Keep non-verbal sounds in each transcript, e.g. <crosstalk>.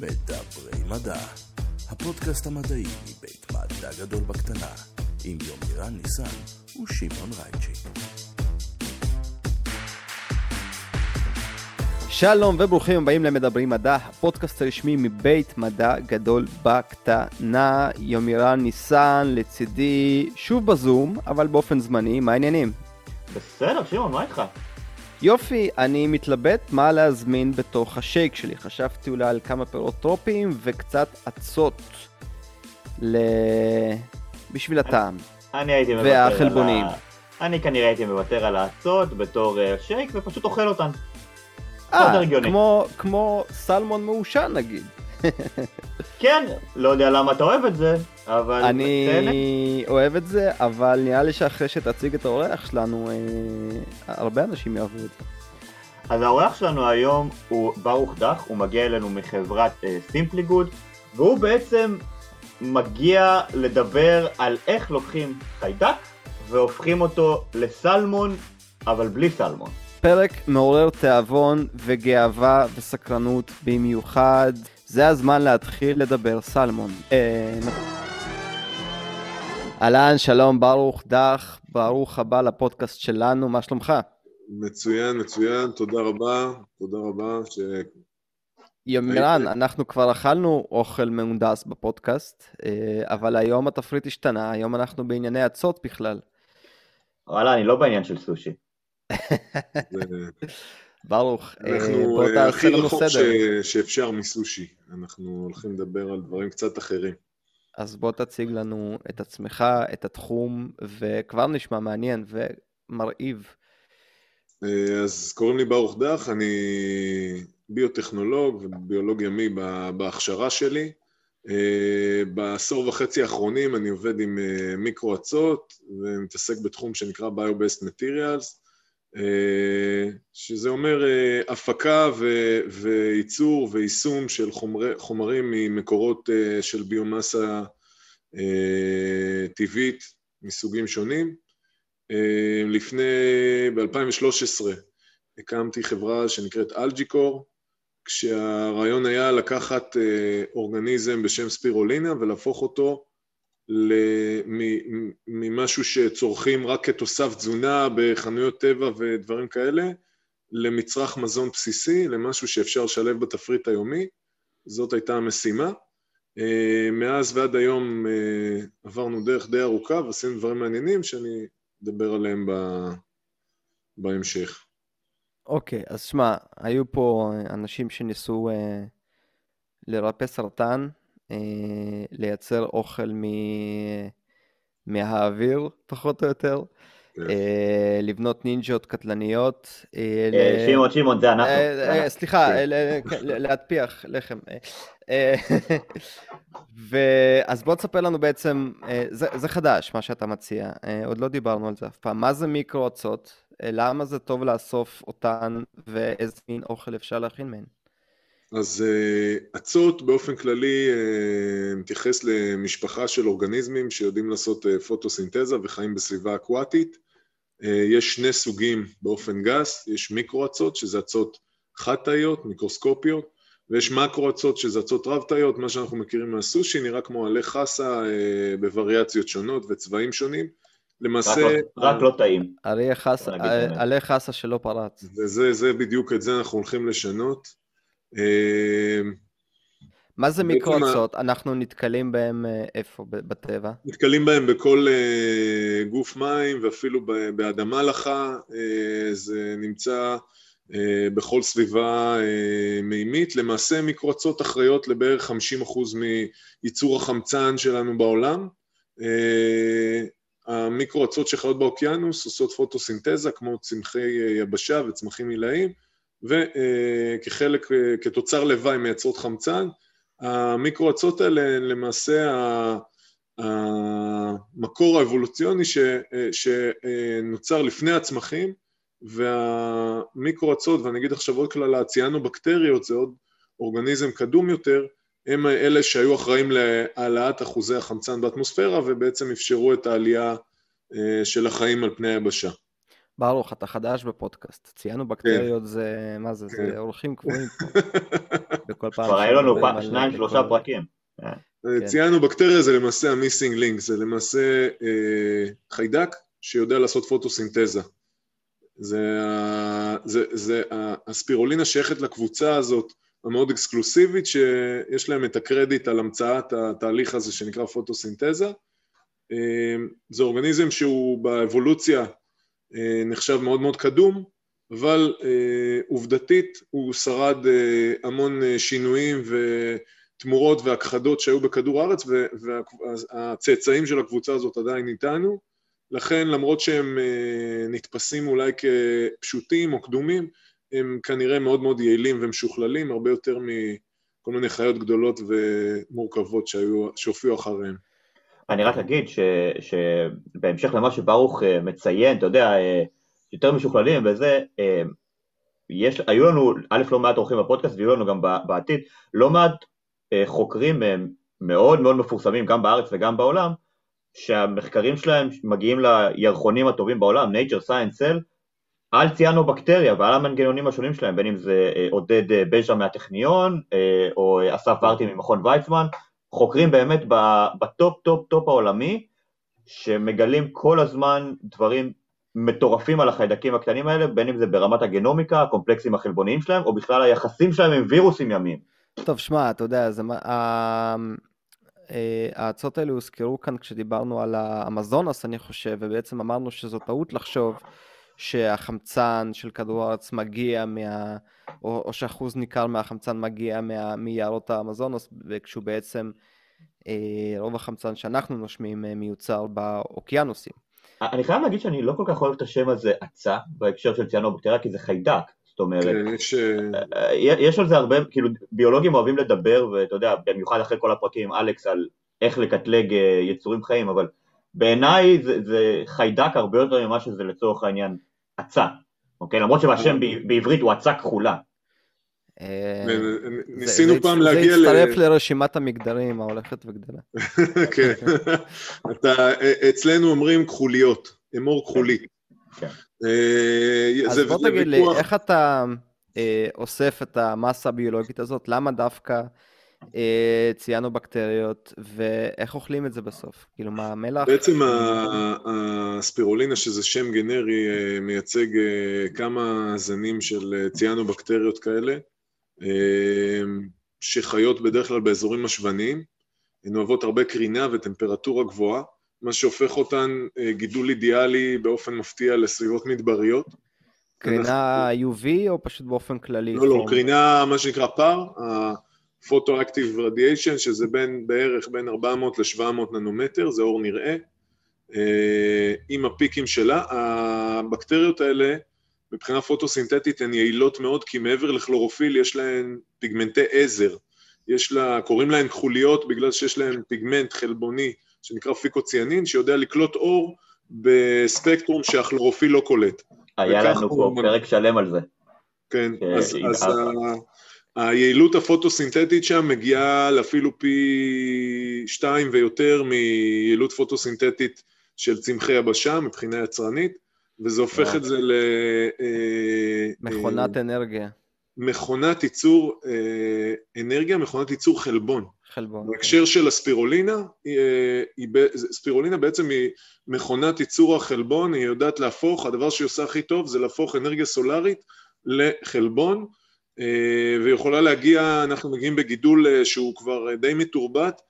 מדברי מדע, הפודקאסט המדעי מבית מדע גדול בקטנה, עם יומירן ניסן ושמעון רייצ'י. שלום וברוכים הבאים למדברים מדע, הפודקאסט הרשמי מבית מדע גדול בקטנה. יומירן ניסן לצידי שוב בזום, אבל באופן זמני, מה העניינים? בסדר, שמעון, מה איתך? יופי, אני מתלבט מה להזמין בתוך השייק שלי. חשבתי אולי על כמה פירות טרופיים וקצת אצות ל... בשביל הטעם. אני הייתי מוותר על והחלבונים. ה... אני כנראה הייתי מוותר על האצות בתור אה, שייק ופשוט אוכל אותן. אה. כמו, כמו סלמון מעושן נגיד. <laughs> כן, לא יודע למה אתה אוהב את זה, אבל... אני אוהב את זה, אבל נראה לי שאחרי שתציג את האורח שלנו, אה, הרבה אנשים יאהבו את זה. אז האורח שלנו היום הוא ברוך דח, הוא מגיע אלינו מחברת סימפלי גוד, והוא בעצם מגיע לדבר על איך לוקחים חיידק והופכים אותו לסלמון, אבל בלי סלמון. פרק מעורר תיאבון וגאווה וסקרנות במיוחד. זה הזמן להתחיל לדבר סלמון. אה, אהלן, שלום, ברוך דח, ברוך הבא לפודקאסט שלנו, מה שלומך? מצוין, מצוין, תודה רבה, תודה רבה. ש... יומירן. אנחנו כבר אכלנו אוכל מהונדס בפודקאסט, אה, אבל היום התפריט השתנה, היום אנחנו בענייני אצות בכלל. וואלה, אני לא בעניין של סושי. <laughs> ברוך, אה, אנחנו בוא אה, תעשה הכי לנו רחוק סדר. ש- שאפשר מסושי, אנחנו הולכים לדבר על דברים קצת אחרים. אז בוא תציג לנו את עצמך, את התחום, וכבר נשמע מעניין ומרהיב. אה, אז קוראים לי ברוך דח, אני ביוטכנולוג וביולוג ימי בהכשרה שלי. אה, בעשור וחצי האחרונים אני עובד עם אה, מיקרו-אצות ומתעסק בתחום שנקרא Bio-Based Materials, שזה אומר אה, הפקה ו- וייצור ויישום של חומרי, חומרים ממקורות אה, של ביומאסה אה, טבעית מסוגים שונים. אה, לפני, ב-2013 הקמתי חברה שנקראת אלג'יקור, כשהרעיון היה לקחת אה, אורגניזם בשם ספירולינה ולהפוך אותו ממשהו שצורכים רק כתוסף תזונה בחנויות טבע ודברים כאלה, למצרך מזון בסיסי, למשהו שאפשר לשלב בתפריט היומי. זאת הייתה המשימה. אה, מאז ועד היום אה, עברנו דרך די ארוכה ועשינו דברים מעניינים שאני אדבר עליהם ב- בהמשך. אוקיי, אז שמע, היו פה אנשים שניסו אה, לרפא סרטן, לייצר אוכל מ... מהאוויר, פחות או יותר, כן. אה, לבנות נינג'ות קטלניות. אה, אה, שמעון, שמעון, זה אנחנו. אה, אה. סליחה, כן. אה, כן, להטפיח לחם. אה, אה, <laughs> אז בוא תספר לנו בעצם, אה, זה חדש מה שאתה מציע, אה, עוד לא דיברנו על זה אף פעם. מה זה מיקרו-אצות? אה, למה זה טוב לאסוף אותן ואיזה מין אוכל אפשר להכין מהן? אז אה, אצות באופן כללי אה, מתייחס למשפחה של אורגניזמים שיודעים לעשות אה, פוטוסינתזה וחיים בסביבה אקוואטית. אה, יש שני סוגים באופן גס, יש מיקרו-אצות שזה אצות חד-תאיות, מיקרוסקופיות, ויש מקרו-אצות שזה אצות רב-תאיות, מה שאנחנו מכירים מהסושי, נראה כמו עלי חסה אה, בווריאציות שונות וצבעים שונים. למעשה, לא- רק לא טעים. נגיד באמת. עלי חסה שלא פרץ. וזה זה בדיוק את זה אנחנו הולכים לשנות. אה, מה זה בעצם מיקרו-אצות? אנחנו נתקלים בהם אה, איפה? בטבע? נתקלים בהם בכל אה, גוף מים ואפילו באדמה לחה, זה נמצא בכל סביבה מימית. למעשה מיקרואצות אחראיות לבערך 50% מייצור החמצן שלנו בעולם. המיקרואצות שחיות באוקיינוס עושות פוטוסינתזה כמו צמחי יבשה וצמחים עילאיים, וכחלק, אה, כתוצר לוואי מייצרות חמצן. המיקרואצות האלה הן למעשה המקור האבולוציוני שנוצר לפני הצמחים והמיקרואצות, ואני אגיד עכשיו עוד כללה, הציאנובקטריות זה עוד אורגניזם קדום יותר, הם אלה שהיו אחראים להעלאת אחוזי החמצן באטמוספירה ובעצם אפשרו את העלייה אה, של החיים על פני היבשה. ברוך, אתה חדש בפודקאסט. ציינו בקטריות זה, מה זה, זה כן. אורחים קבועים פה. <laughs> וכל פעם... כבר היו לנו שניים, שלושה פרקים. אה, כן. ציינו בקטריה זה למעשה המיסינג לינק, זה למעשה אה, חיידק שיודע לעשות פוטוסינתזה. זה, זה, זה הספירולינה שייכת לקבוצה הזאת המאוד אקסקלוסיבית, שיש להם את הקרדיט על המצאת התהליך הזה שנקרא פוטוסינתזה. אה, זה אורגניזם שהוא באבולוציה אה, נחשב מאוד מאוד קדום, אבל אה, עובדתית הוא שרד אה, המון אה, שינויים ותמורות והכחדות שהיו בכדור הארץ והצאצאים של הקבוצה הזאת עדיין איתנו, לכן למרות שהם אה, נתפסים אולי כפשוטים או קדומים, הם כנראה מאוד מאוד יעילים ומשוכללים, הרבה יותר מכל מיני חיות גדולות ומורכבות שהיו, שהופיעו אחריהם. אני רק אגיד ש, שבהמשך למה שברוך אה, מציין, אתה יודע, אה, יותר משוכללים וזה, אה, יש, היו לנו, א', לא מעט אורחים בפודקאסט ויהיו לנו גם בעתיד, לא מעט חוקרים מאוד מאוד מפורסמים, גם בארץ וגם בעולם, שהמחקרים שלהם מגיעים לירחונים הטובים בעולם, nature science cell, על ציאנובקטריה ועל המנגנונים השונים שלהם, בין אם זה עודד בז'ה מהטכניון, או אסף ורדי ממכון ויצמן, חוקרים באמת בטופ טופ טופ העולמי, שמגלים כל הזמן דברים מטורפים על החיידקים הקטנים האלה, בין אם זה ברמת הגנומיקה, הקומפלקסים החלבוניים שלהם, או בכלל היחסים שלהם עם וירוסים ימיים. טוב, שמע, אתה יודע, זה, מה- ה- אה, הארצות האלו הוזכרו כאן כשדיברנו על האמזונס, אני חושב, ובעצם אמרנו שזו טעות לחשוב שהחמצן של כדור הארץ מגיע מה... או, או שאחוז ניכר מהחמצן מגיע מה, מיערות האמזונס, וכשהוא בעצם, אה, רוב החמצן שאנחנו נושמים אה, מיוצר באוקיינוסים. אני חייב להגיד שאני לא כל כך אוהב את השם הזה אצה, בהקשר של ציאנובקטריה, כי זה חיידק. זאת אומרת, כן, יש... אה, אה, יש על זה הרבה, כאילו ביולוגים אוהבים לדבר, ואתה יודע, במיוחד אחרי כל הפרקים עם אלכס על איך לקטלג אה, יצורים חיים, אבל בעיניי זה, זה חיידק הרבה יותר ממה שזה לצורך העניין אצה, אוקיי? למרות שהשם ב- בעברית הוא אצה כחולה. אה, ניסינו זה, פעם זה להגיע הצטרף לרשימת המגדרים ההולכת וגדלה. <laughs> כן. אתה, אצלנו אומרים כחוליות, אמור כחולי. כן. אה, אז זה- בוא זה תגיד לי, איך אתה אה, אוסף את המסה הביולוגית הזאת? למה דווקא אה, ציינו בקטריות, ואיך אוכלים את זה בסוף? כאילו, מה, מלח? בעצם הספירולינה, שזה שם גנרי, אה, מייצג אה, כמה זנים של אה, ציאנובקטריות כאלה, אה, שחיות בדרך כלל באזורים משווניים. הן אוהבות הרבה קרינה וטמפרטורה גבוהה, מה שהופך אותן אה, גידול אידיאלי באופן מפתיע לסביבות מדבריות. קרינה UV או פשוט באופן כללי? לא, לא? קרינה, מה שנקרא פאר, ה-Photoactive Radiation, שזה בין, בערך בין 400 ל-700 ננומטר, זה אור נראה, אה, עם הפיקים שלה. הבקטריות האלה, מבחינה פוטוסינתטית, הן יעילות מאוד, כי מעבר לכלורופיל יש להן פיגמנטי עזר. יש לה, קוראים להן כחוליות בגלל שיש להן פיגמנט חלבוני שנקרא פיקוציאנין, שיודע לקלוט אור בספקטרום שהכלורופיל לא קולט. היה לנו פה הוא- פרק שלם על זה. כן, אה, אז, אז אז- ה- היעילות הפוטוסינתטית שם מגיעה לאפילו פי שתיים ויותר מיעילות פוטוסינתטית של צמחי יבשה מבחינה יצרנית, וזה הופך. את זה ל... אה, מכונת אה, אנרגיה, מכונת ייצור אה, אנרגיה, מכונת ייצור חלבון. חלבון. בהקשר של הספירולינה, ספירולינה בעצם היא מכונת ייצור החלבון, היא יודעת להפוך, הדבר שהיא עושה הכי טוב זה להפוך אנרגיה סולארית לחלבון, ויכולה להגיע, אנחנו מגיעים בגידול אה, שהוא כבר אה, די מתורבת,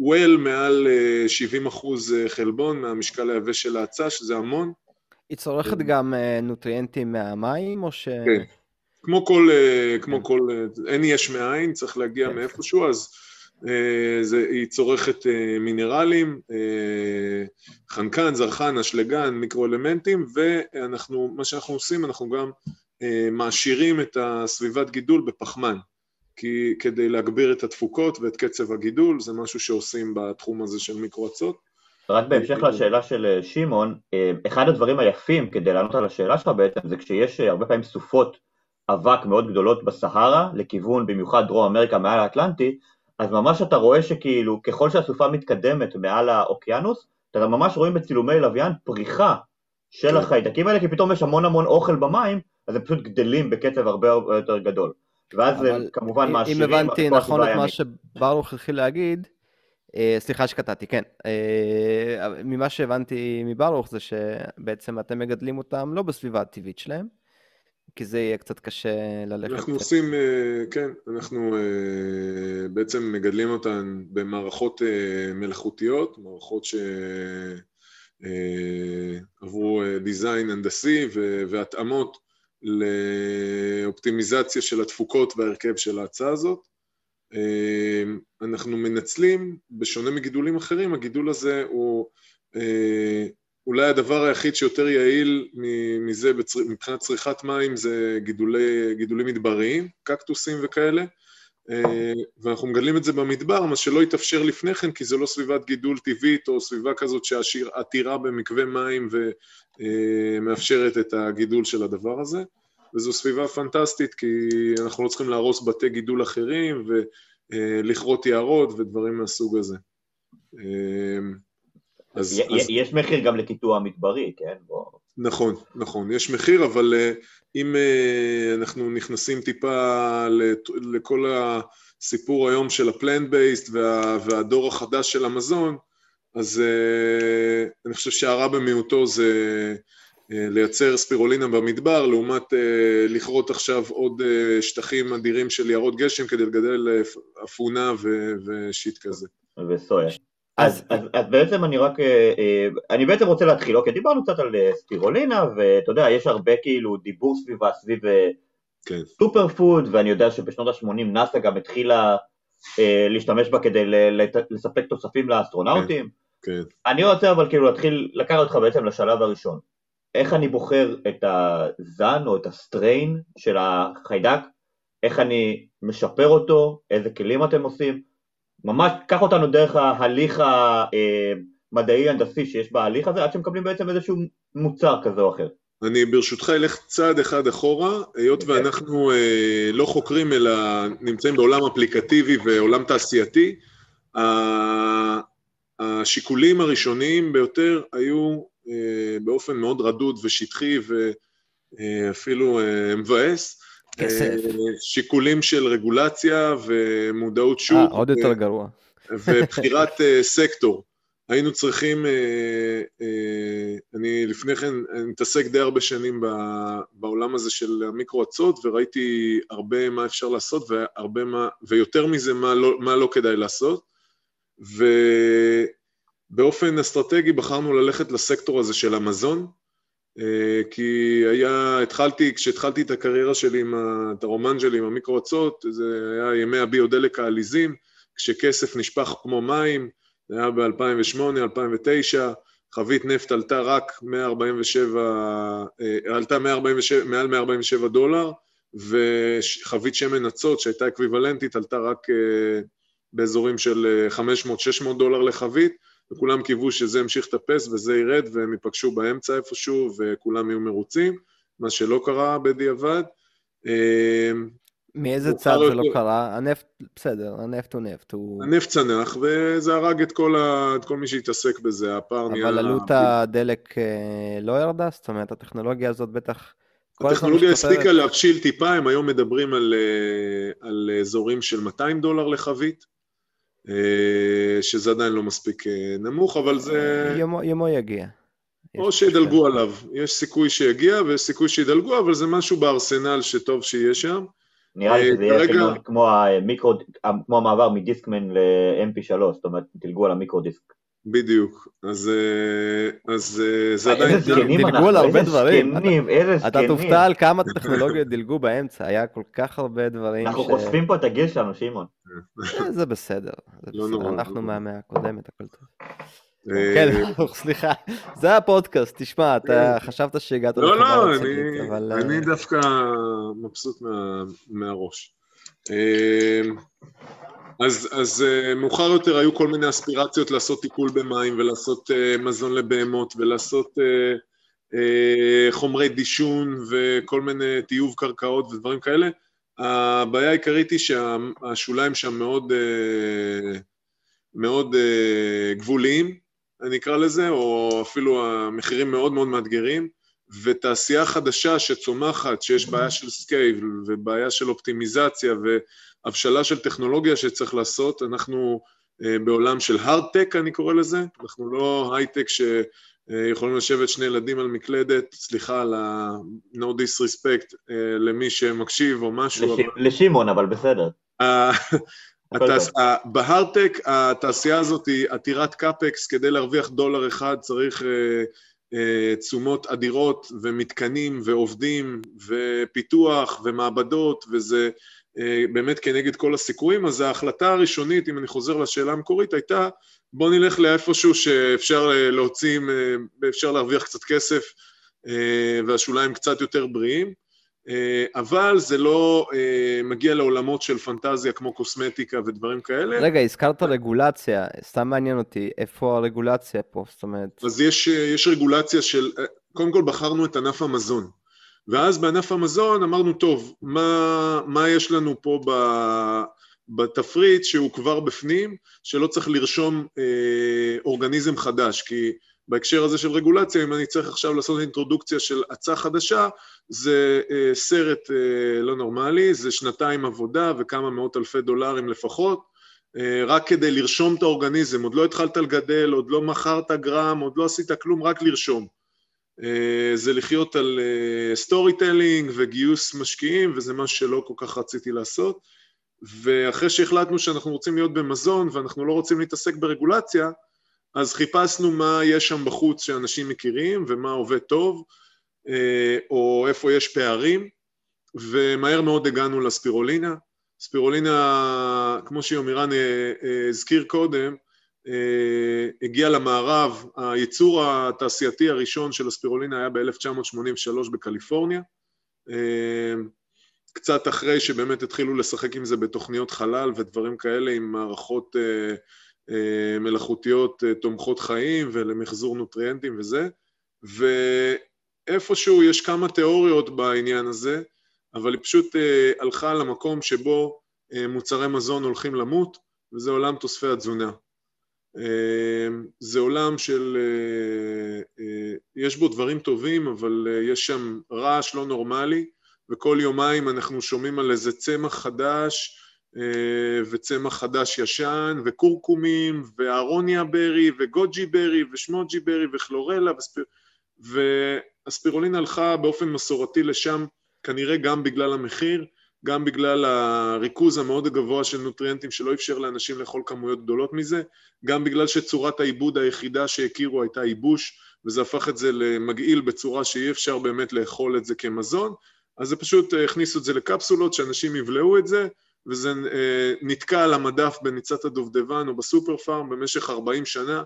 well מעל אה, 70 אחוז אה, חלבון מהמשקל היבש של ההצעה, שזה המון. היא צורכת. גם אה, נוטריאנטים מהמים, או ש... כן. כמו כל, אה, כמו כן. כל, אה, אין יש מאין, צריך להגיע כן. מאיפשהו, אז אה, זה, היא צורכת אה, מינרלים, אה, חנקן, זרחן, אשלגן, מיקרואלמנטים, ואנחנו, מה שאנחנו עושים, אנחנו גם אה, מעשירים את הסביבת גידול בפחמן, כי כדי להגביר את התפוקות ואת קצב הגידול, זה משהו שעושים בתחום הזה של מיקרואצות. רק בהמשך לשאלה של אה, שמעון, אה, אחד הדברים היפים כדי לענות על השאלה שלך בעצם זה כשיש אה, הרבה פעמים סופות אבק מאוד גדולות בסהרה, לכיוון במיוחד דרום אמריקה מעל האטלנטי, אז ממש אתה רואה שכאילו ככל שהסופה מתקדמת מעל האוקיינוס, אתה ממש רואים בצילומי לוויין פריחה של כן. החיידקים האלה, כי פתאום יש המון המון אוכל במים, אז הם פשוט גדלים בקצב הרבה הרבה יותר גדול. ואז אבל כמובן מעשירים, אם הבנתי נכון את מה. שברוך התחיל להגיד, אה, סליחה שקטעתי, כן. אה, ממה שהבנתי מברוך זה שבעצם אתם מגדלים אותם לא בסביבה הטבעית שלהם, כי זה יהיה קצת קשה ללכת. אנחנו עושים, אה, כן, אנחנו בעצם מגדלים אותן במערכות מלאכותיות, מערכות שעברו דיזיין הנדסי ו- והתאמות לאופטימיזציה של התפוקות וההרכב של ההצעה הזאת. אה, אנחנו מנצלים, בשונה מגידולים אחרים, הגידול הזה הוא אה, אולי הדבר היחיד שיותר יעיל מזה. מבחינת צריכת מים זה גידולי, גידולים מדבריים, קקטוסים וכאלה, ואנחנו מגדלים את זה במדבר, מה שלא התאפשר לפני כן, כי זה לא סביבת גידול טבעית או סביבה כזאת שעתירה במקווה מים ומאפשרת את הגידול של הדבר הזה. וזו סביבה פנטסטית, כי אנחנו לא צריכים להרוס בתי גידול אחרים ולכרות יערות ודברים מהסוג הזה. אה, אז, י- אז יש מחיר גם לקיטוע מדברי, כן? בוא... נכון, נכון, יש מחיר, אבל אה, אם אה, אנחנו נכנסים טיפה לכל הסיפור היום של הפלנט בייסט וה, והדור החדש של המזון, אז אה, אני חושב שהרע במיעוטו זה לייצר ספירולינה במדבר, לעומת לכרות עכשיו עוד שטחים אדירים של יערות גשם כדי לגדל אפונה ושיט כזה. וסויה. אז, אז, אז בעצם אני רק, אה, אה, אני בעצם רוצה להתחיל, אוקיי, דיברנו קצת על אה, ספירולינה, ואתה יודע, יש הרבה כאילו דיבור סביבה, סביב כן. סופר פוד, ואני יודע שבשנות ה-80 נאסא גם התחילה להשתמש בה כדי לספק תוספים לאסטרונאוטים. כן. אני רוצה אבל כאילו להתחיל, לקחת אותך בעצם לשלב הראשון. איך אני בוחר את הזן או את הסטריין של החיידק, איך אני משפר אותו, איזה כלים אתם עושים, ממש קח אותנו דרך ההליך המדעי-הנדסי שיש בהליך הזה, עד שמקבלים בעצם איזשהו מוצר כזה או אחר. אני ברשותך אלך צעד אחד אחורה, היות אוקיי. ואנחנו אה, לא חוקרים אלא נמצאים בעולם אפליקטיבי ועולם תעשייתי, השיקולים הראשוניים ביותר היו אה, באופן מאוד רדוד ושטחי ואפילו אה, מבאס. כסף. אה, שיקולים של רגולציה ומודעות שוק. אה, עוד יותר גרוע. ובחירת אה, סקטור. היינו צריכים, אה, אני לפני כן אני מתעסק די הרבה שנים בעולם הזה של המיקרו-אצות, וראיתי הרבה מה אפשר לעשות, והרבה מה, ויותר מזה מה לא, מה לא כדאי לעשות. ובאופן אסטרטגי בחרנו ללכת לסקטור הזה של המזון, כי היה, התחלתי, כשהתחלתי את הקריירה שלי, עם ה, את הרומן שלי עם המיקרו-אצות, זה היה ימי הביודלק העליזים, כשכסף נשפך כמו מים, זה היה ב-2008, 2009, חבית נפט עלתה רק 147, אה, עלתה 147, מעל 147 דולר, וחבית שמן נצות שהייתה אקוויוולנטית עלתה רק אה, באזורים של אה, 500-600 דולר לחבית, וכולם קיוו שזה ימשיך לטפס וזה ירד והם ייפגשו באמצע איפשהו וכולם יהיו מרוצים, מה שלא קרה בדיעבד. אה, מאיזה צד זה לא יותר. קרה? הנפט, בסדר, הנפט הוא נפט, הוא... הנפט צנח, וזה הרג את כל, ה... את כל מי שהתעסק בזה, הפער נהיה... אבל עלות הדלק אה, לא ירדה? זאת אומרת, הטכנולוגיה הזאת בטח... הטכנולוגיה. הספיקה להבשיל טיפה, הם היום מדברים על, אה, על אזורים של 200 דולר לחבית, שזה עדיין לא מספיק אה, נמוך, אבל זה... יומו, יומו יגיע. או שידלגו עליו. יש סיכוי שיגיע ויש סיכוי שידלגו, אבל זה משהו בארסנל שטוב שיהיה שם. נראה לי אה, שזה יהיה כרגע- כמו- כמו המיקרו, כמו המעבר מדיסקמן ל-MP3, זאת אומרת, דילגו על המיקרו דיסק. בדיוק. אז, אה, אז אה, זה עדיין... איזה זקנים דילגו אנחנו, על הרבה איזה דברים. זקנים, איזה אתה זקנים. תופתע על כמה טכנולוגיות דילגו באמצע, היה כל כך הרבה דברים אנחנו ש... חושפים פה את הגיל שלנו, שמעון. אה, זה בסדר, זה לא בסדר, נורא, אנחנו לא נורא. מהמאה הקודמת, הכל טוב. כן, <laughs> סליחה, זה הפודקאסט, תשמע, אתה. חשבת שהגעת לא, לחברה לא, אני, דווקא מבסוט מה, מהראש. אז, אז אה, מאוחר יותר היו כל מיני אספירציות לעשות טיפול במים ולעשות אה, מזון לבהמות ולעשות אה, אה, חומרי דישון וכל מיני טיוב קרקעות ודברים כאלה. הבעיה העיקרית היא שהשוליים שם מאוד, אה, מאוד אה, גבוליים, אני אקרא לזה, או אפילו המחירים מאוד מאוד מאתגרים. ותעשייה חדשה שצומחת, שיש בעיה של scale ובעיה של אופטימיזציה והבשלה של טכנולוגיה שצריך לעשות, אנחנו אה, בעולם של hard-tech אני קורא לזה, אנחנו לא הייטק שיכולים לשבת שני ילדים על מקלדת, סליחה על ה-no disrespect אה, למי שמקשיב או משהו. לשמעון, אבל בסדר. ב hard-tech התעשייה הזאת היא עתירת CapEx, כדי להרוויח דולר אחד צריך אה, תשומות אדירות ומתקנים ועובדים ופיתוח ומעבדות וזה אה, באמת כנגד כל הסיכויים, אז ההחלטה הראשונית, אם אני חוזר לשאלה המקורית, הייתה בוא נלך לאיפשהו שאפשר אה, להוציא, אפשר להרוויח קצת כסף והשוליים קצת יותר בריאים, אבל זה לא מגיע לעולמות של פנטזיה כמו קוסמטיקה ודברים כאלה. רגע, הזכרת רגולציה, סתם מעניין אותי, איפה הרגולציה פה? זאת אומרת... אז יש, יש רגולציה של, קודם כל בחרנו את ענף המזון. ואז בענף המזון אמרנו, טוב, מה, מה יש לנו פה ב, בתפריט שהוא כבר בפנים, שלא צריך לרשום אה, אורגניזם חדש, כי בהקשר הזה של רגולציה, אם אני צריך עכשיו לעשות אינטרודוקציה של הצעה חדשה, זה אה, סרט אה, לא נורמלי, זה שנתיים עבודה וכמה מאות אלפי דולרים לפחות, אה, רק כדי לרשום את האורגניזם, עוד לא התחלת לגדל, עוד לא מכרת גרם, עוד לא עשית כלום, רק לרשום. אה, זה לחיות על story אה, telling וגיוס משקיעים, וזה משהו שלא כל כך רציתי לעשות. ואחרי שהחלטנו שאנחנו רוצים להיות במזון ואנחנו לא רוצים להתעסק ברגולציה, אז חיפשנו מה יש שם בחוץ שאנשים מכירים ומה עובד טוב, אה, או איפה יש פערים, ומהר מאוד הגענו לספירולינה. ספירולינה, כמו שיומירן אה, הזכיר קודם, אה, הגיע למערב, הייצור התעשייתי הראשון של הספירולינה היה ב-1983 בקליפורניה, אה, קצת אחרי שבאמת התחילו לשחק עם זה בתוכניות חלל ודברים כאלה עם מערכות אה, מלאכותיות תומכות חיים ולמחזור נוטריאנטים וזה, ואיפשהו יש כמה תיאוריות בעניין הזה, אבל היא פשוט הלכה למקום שבו מוצרי מזון הולכים למות, וזה עולם תוספי התזונה. אמ, זה עולם של, אה, אה, יש בו דברים טובים, אבל אה, יש שם רעש לא נורמלי, וכל יומיים אנחנו שומעים על איזה צמח חדש, וצמח חדש ישן, וקורקומים, וארוניה ברי, וגוג'י ברי, ושמוג'י ברי, וכלורלה, וספיר... והספירולין הלכה באופן מסורתי לשם, כנראה גם בגלל המחיר, גם בגלל הריכוז המאוד גבוה של נוטריאנטים שלא אפשר לאנשים לאכול כמויות גדולות מזה, גם בגלל שצורת העיבוד היחידה שהכירו הייתה ייבוש, וזה הפך את זה למגעיל בצורה שאי אפשר באמת לאכול את זה כמזון, אז זה פשוט אה, הכניסו את זה לקפסולות, שאנשים יבלעו את זה, וזה אה, נתקע על המדף בניצת הדובדבן או בסופר פארם במשך 40 שנה,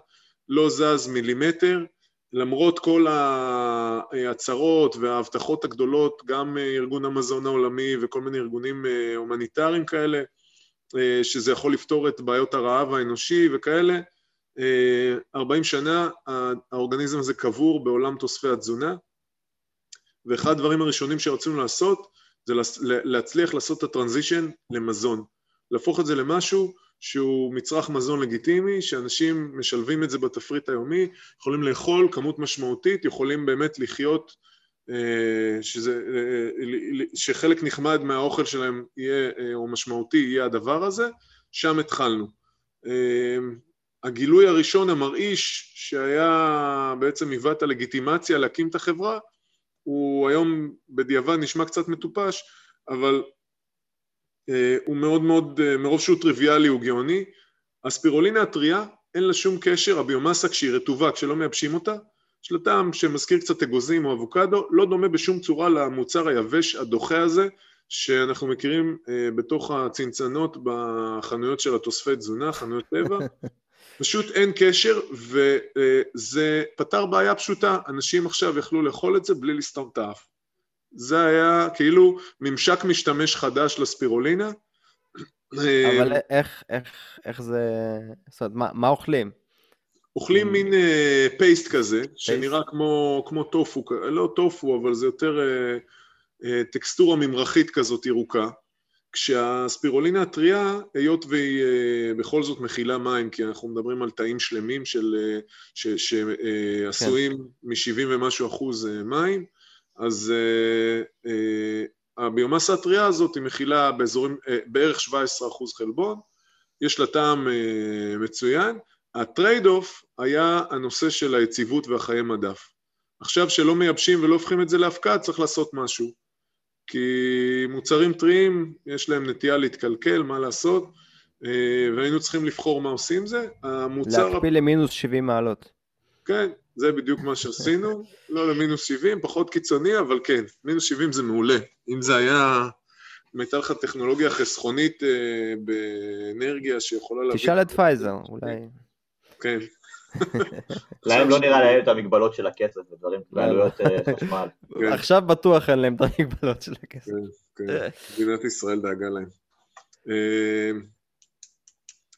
לא זז מילימטר, למרות כל ההצהרות וההבטחות הגדולות, גם ארגון המזון העולמי וכל מיני ארגונים אה, הומניטריים כאלה, אה, שזה יכול לפתור את בעיות הרעב האנושי וכאלה, 40 אה, שנה האורגניזם הזה קבור בעולם תוספי התזונה, ואחד הדברים הראשונים שרצינו לעשות זה להצליח לעשות את הטרנזישן למזון, להפוך את זה למשהו שהוא מצרך מזון לגיטימי, שאנשים משלבים את זה בתפריט היומי, יכולים לאכול כמות משמעותית, יכולים באמת לחיות, אה, שזה, אה, שחלק נחמד מהאוכל שלהם יהיה, אה, או משמעותי, יהיה הדבר הזה, שם התחלנו. הגילוי הראשון המרעיש, שהיה בעצם היווה את הלגיטימציה להקים את החברה, הוא היום בדיעבד נשמע קצת מטופש, אבל אה, הוא מאוד מאוד, אה, מרוב שהוא טריוויאלי הוא גאוני. הספירולינה הטריה, אין לה שום קשר, הביומאסה כשהיא רטובה, כשלא מייבשים אותה, יש לה טעם שמזכיר קצת אגוזים או אבוקדו, לא דומה בשום צורה למוצר היבש הדוחה הזה, שאנחנו מכירים אה, בתוך הצנצנות בחנויות של התוספי תזונה, חנויות טבע. <laughs> פשוט אין קשר, וזה פתר בעיה פשוטה, אנשים עכשיו יכלו לאכול את זה בלי לסתום את האף. זה היה כאילו ממשק משתמש חדש לספירולינה. אבל איך, איך, איך זה, זאת אומרת, מה, מה אוכלים? אוכלים מין uh, פייסט כזה, פייסט? שנראה כמו, כמו טופו, לא טופו, אבל זה יותר uh, uh, טקסטורה ממרחית כזאת ירוקה. כשהספירולינה הטריה, היות והיא אה, בכל זאת מכילה מים, כי אנחנו מדברים על תאים שלמים של, שעשויים כן. מ-70 ומשהו אחוז מים, אז הביומאסה הטריה הזאת היא מכילה באזורים, בערך 17 אחוז חלבון, יש לה טעם מצוין. ה trade off היה הנושא של היציבות והחיי מדף. עכשיו שלא מייבשים ולא הופכים את זה לאבקה, צריך לעשות משהו. כי מוצרים טריים, יש להם נטייה להתקלקל, מה לעשות, אה, והיינו צריכים לבחור מה עושים זה. המוצר... להקפיא למינוס 70 מעלות. כן, זה בדיוק מה שעשינו. לא למינוס 70, פחות קיצוני, אבל כן, מינוס 70 זה מעולה. אם זה היה... אם הייתה לך טכנולוגיה חסכונית אה, באנרגיה שיכולה להביא... תשאל את פייזר, אולי... כן. להם לא נראה להם את המגבלות של הכסף ודברים, בעלויות אה, חשמל. כן. עכשיו בטוח אין להם את המגבלות של הכסף. כן, כן. מדינת ישראל דאגה להם. אה,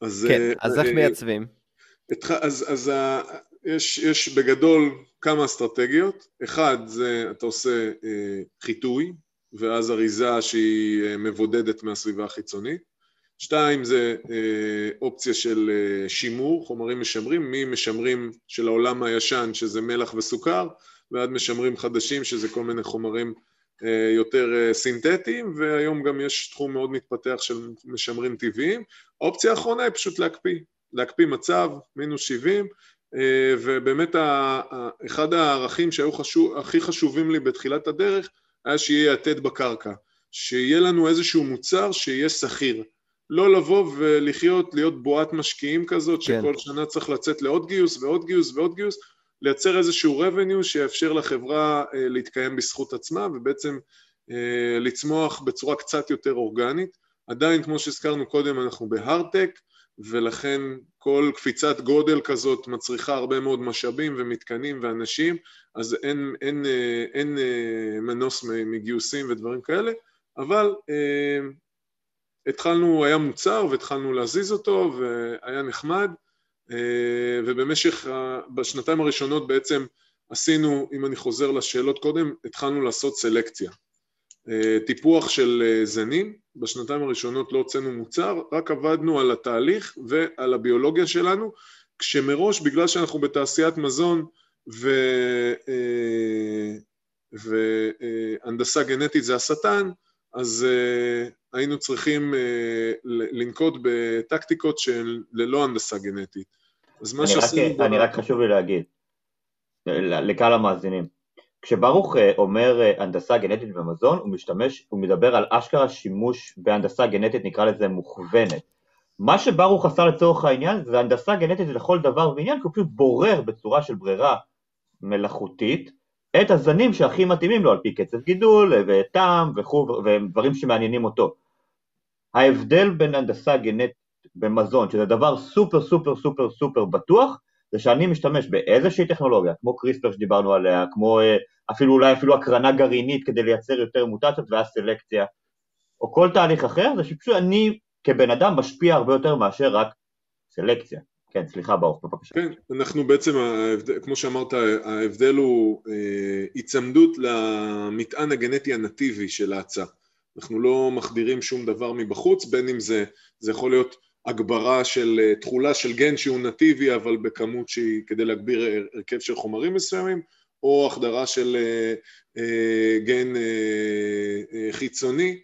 אז כן, אה, אז איך מייצבים? אז יש בגדול כמה אסטרטגיות. אחד זה אתה עושה חיטוי, ואז אריזה שהיא מבודדת מהסביבה החיצונית. שתיים זה אה, אופציה של אה, שימור, חומרים משמרים, ממשמרים של העולם הישן שזה מלח וסוכר ועד משמרים חדשים שזה כל מיני חומרים אה, יותר אה, סינתטיים והיום גם יש תחום מאוד מתפתח של משמרים טבעיים. האופציה האחרונה היא פשוט להקפיא, להקפיא מצב, מינוס 70 אה, ובאמת ה, אחד הערכים שהיו חשוב, הכי חשובים לי בתחילת הדרך היה שיהיה יתד בקרקע, שיהיה לנו איזשהו מוצר שיהיה שכיר לא לבוא ולחיות, להיות בועת משקיעים כזאת, כן. שכל שנה צריך לצאת לעוד גיוס ועוד גיוס ועוד גיוס, לייצר איזשהו revenue שיאפשר לחברה אה, להתקיים בזכות עצמה ובעצם אה, לצמוח בצורה קצת יותר אורגנית. עדיין, כמו שהזכרנו קודם, אנחנו בהארטק, ולכן כל קפיצת גודל כזאת מצריכה הרבה מאוד משאבים ומתקנים ואנשים, אז אין, אין, אה, אין, אין מנוס מגיוסים ודברים כאלה, אבל התחלנו, היה מוצר והתחלנו להזיז אותו והיה נחמד אה, ובמשך, בשנתיים הראשונות בעצם עשינו, אם אני חוזר לשאלות קודם, התחלנו לעשות סלקציה. אה, טיפוח של אה, זנים, בשנתיים הראשונות לא הוצאנו מוצר, רק עבדנו על התהליך ועל הביולוגיה שלנו, כשמראש בגלל שאנחנו בתעשיית מזון ו... והנדסה גנטית זה השטן, אז uh, היינו צריכים לנקוט בטקטיקות של ללא הנדסה גנטית. אז מה שעשינו... אני רק חשוב לי להגיד, לקהל המאזינים, כשברוך uh, אומר uh, הנדסה גנטית במזון, הוא משתמש, הוא מדבר על אשכרה שימוש בהנדסה גנטית, נקרא לזה מוכוונת. מה שברוך עשה לצורך העניין זה הנדסה גנטית לכל דבר ועניין, כי הוא פשוט בורר בצורה של ברירה מלאכותית את הזנים שהכי מתאימים לו על פי קצב גידול וטעם וכו' ודברים שמעניינים אותו. ההבדל בין הנדסה גנטית במזון, שזה דבר סופר סופר סופר סופר בטוח, זה שאני משתמש באיזושהי טכנולוגיה, כמו קריספר שדיברנו עליה, כמו אה, אפילו אולי אפילו הקרנה גרעינית כדי לייצר יותר מוטציות ואז סלקציה, או כל תהליך אחר, זה שפשוט אני כבן אדם משפיע הרבה יותר מאשר רק סלקציה. כן, סליחה ברוך, בבקשה. כן, אנחנו בעצם, כמו שאמרת, ההבדל הוא אה, היצמדות למטען הגנטי הנטיבי של ההצעה. אנחנו לא מחדירים שום דבר מבחוץ, בין אם זה, זה יכול להיות הגברה של אה, תכולה של גן שהוא נטיבי, אבל בכמות שהיא כדי להגביר הרכב של חומרים מסוימים, או החדרה של אה, גן חיצוני,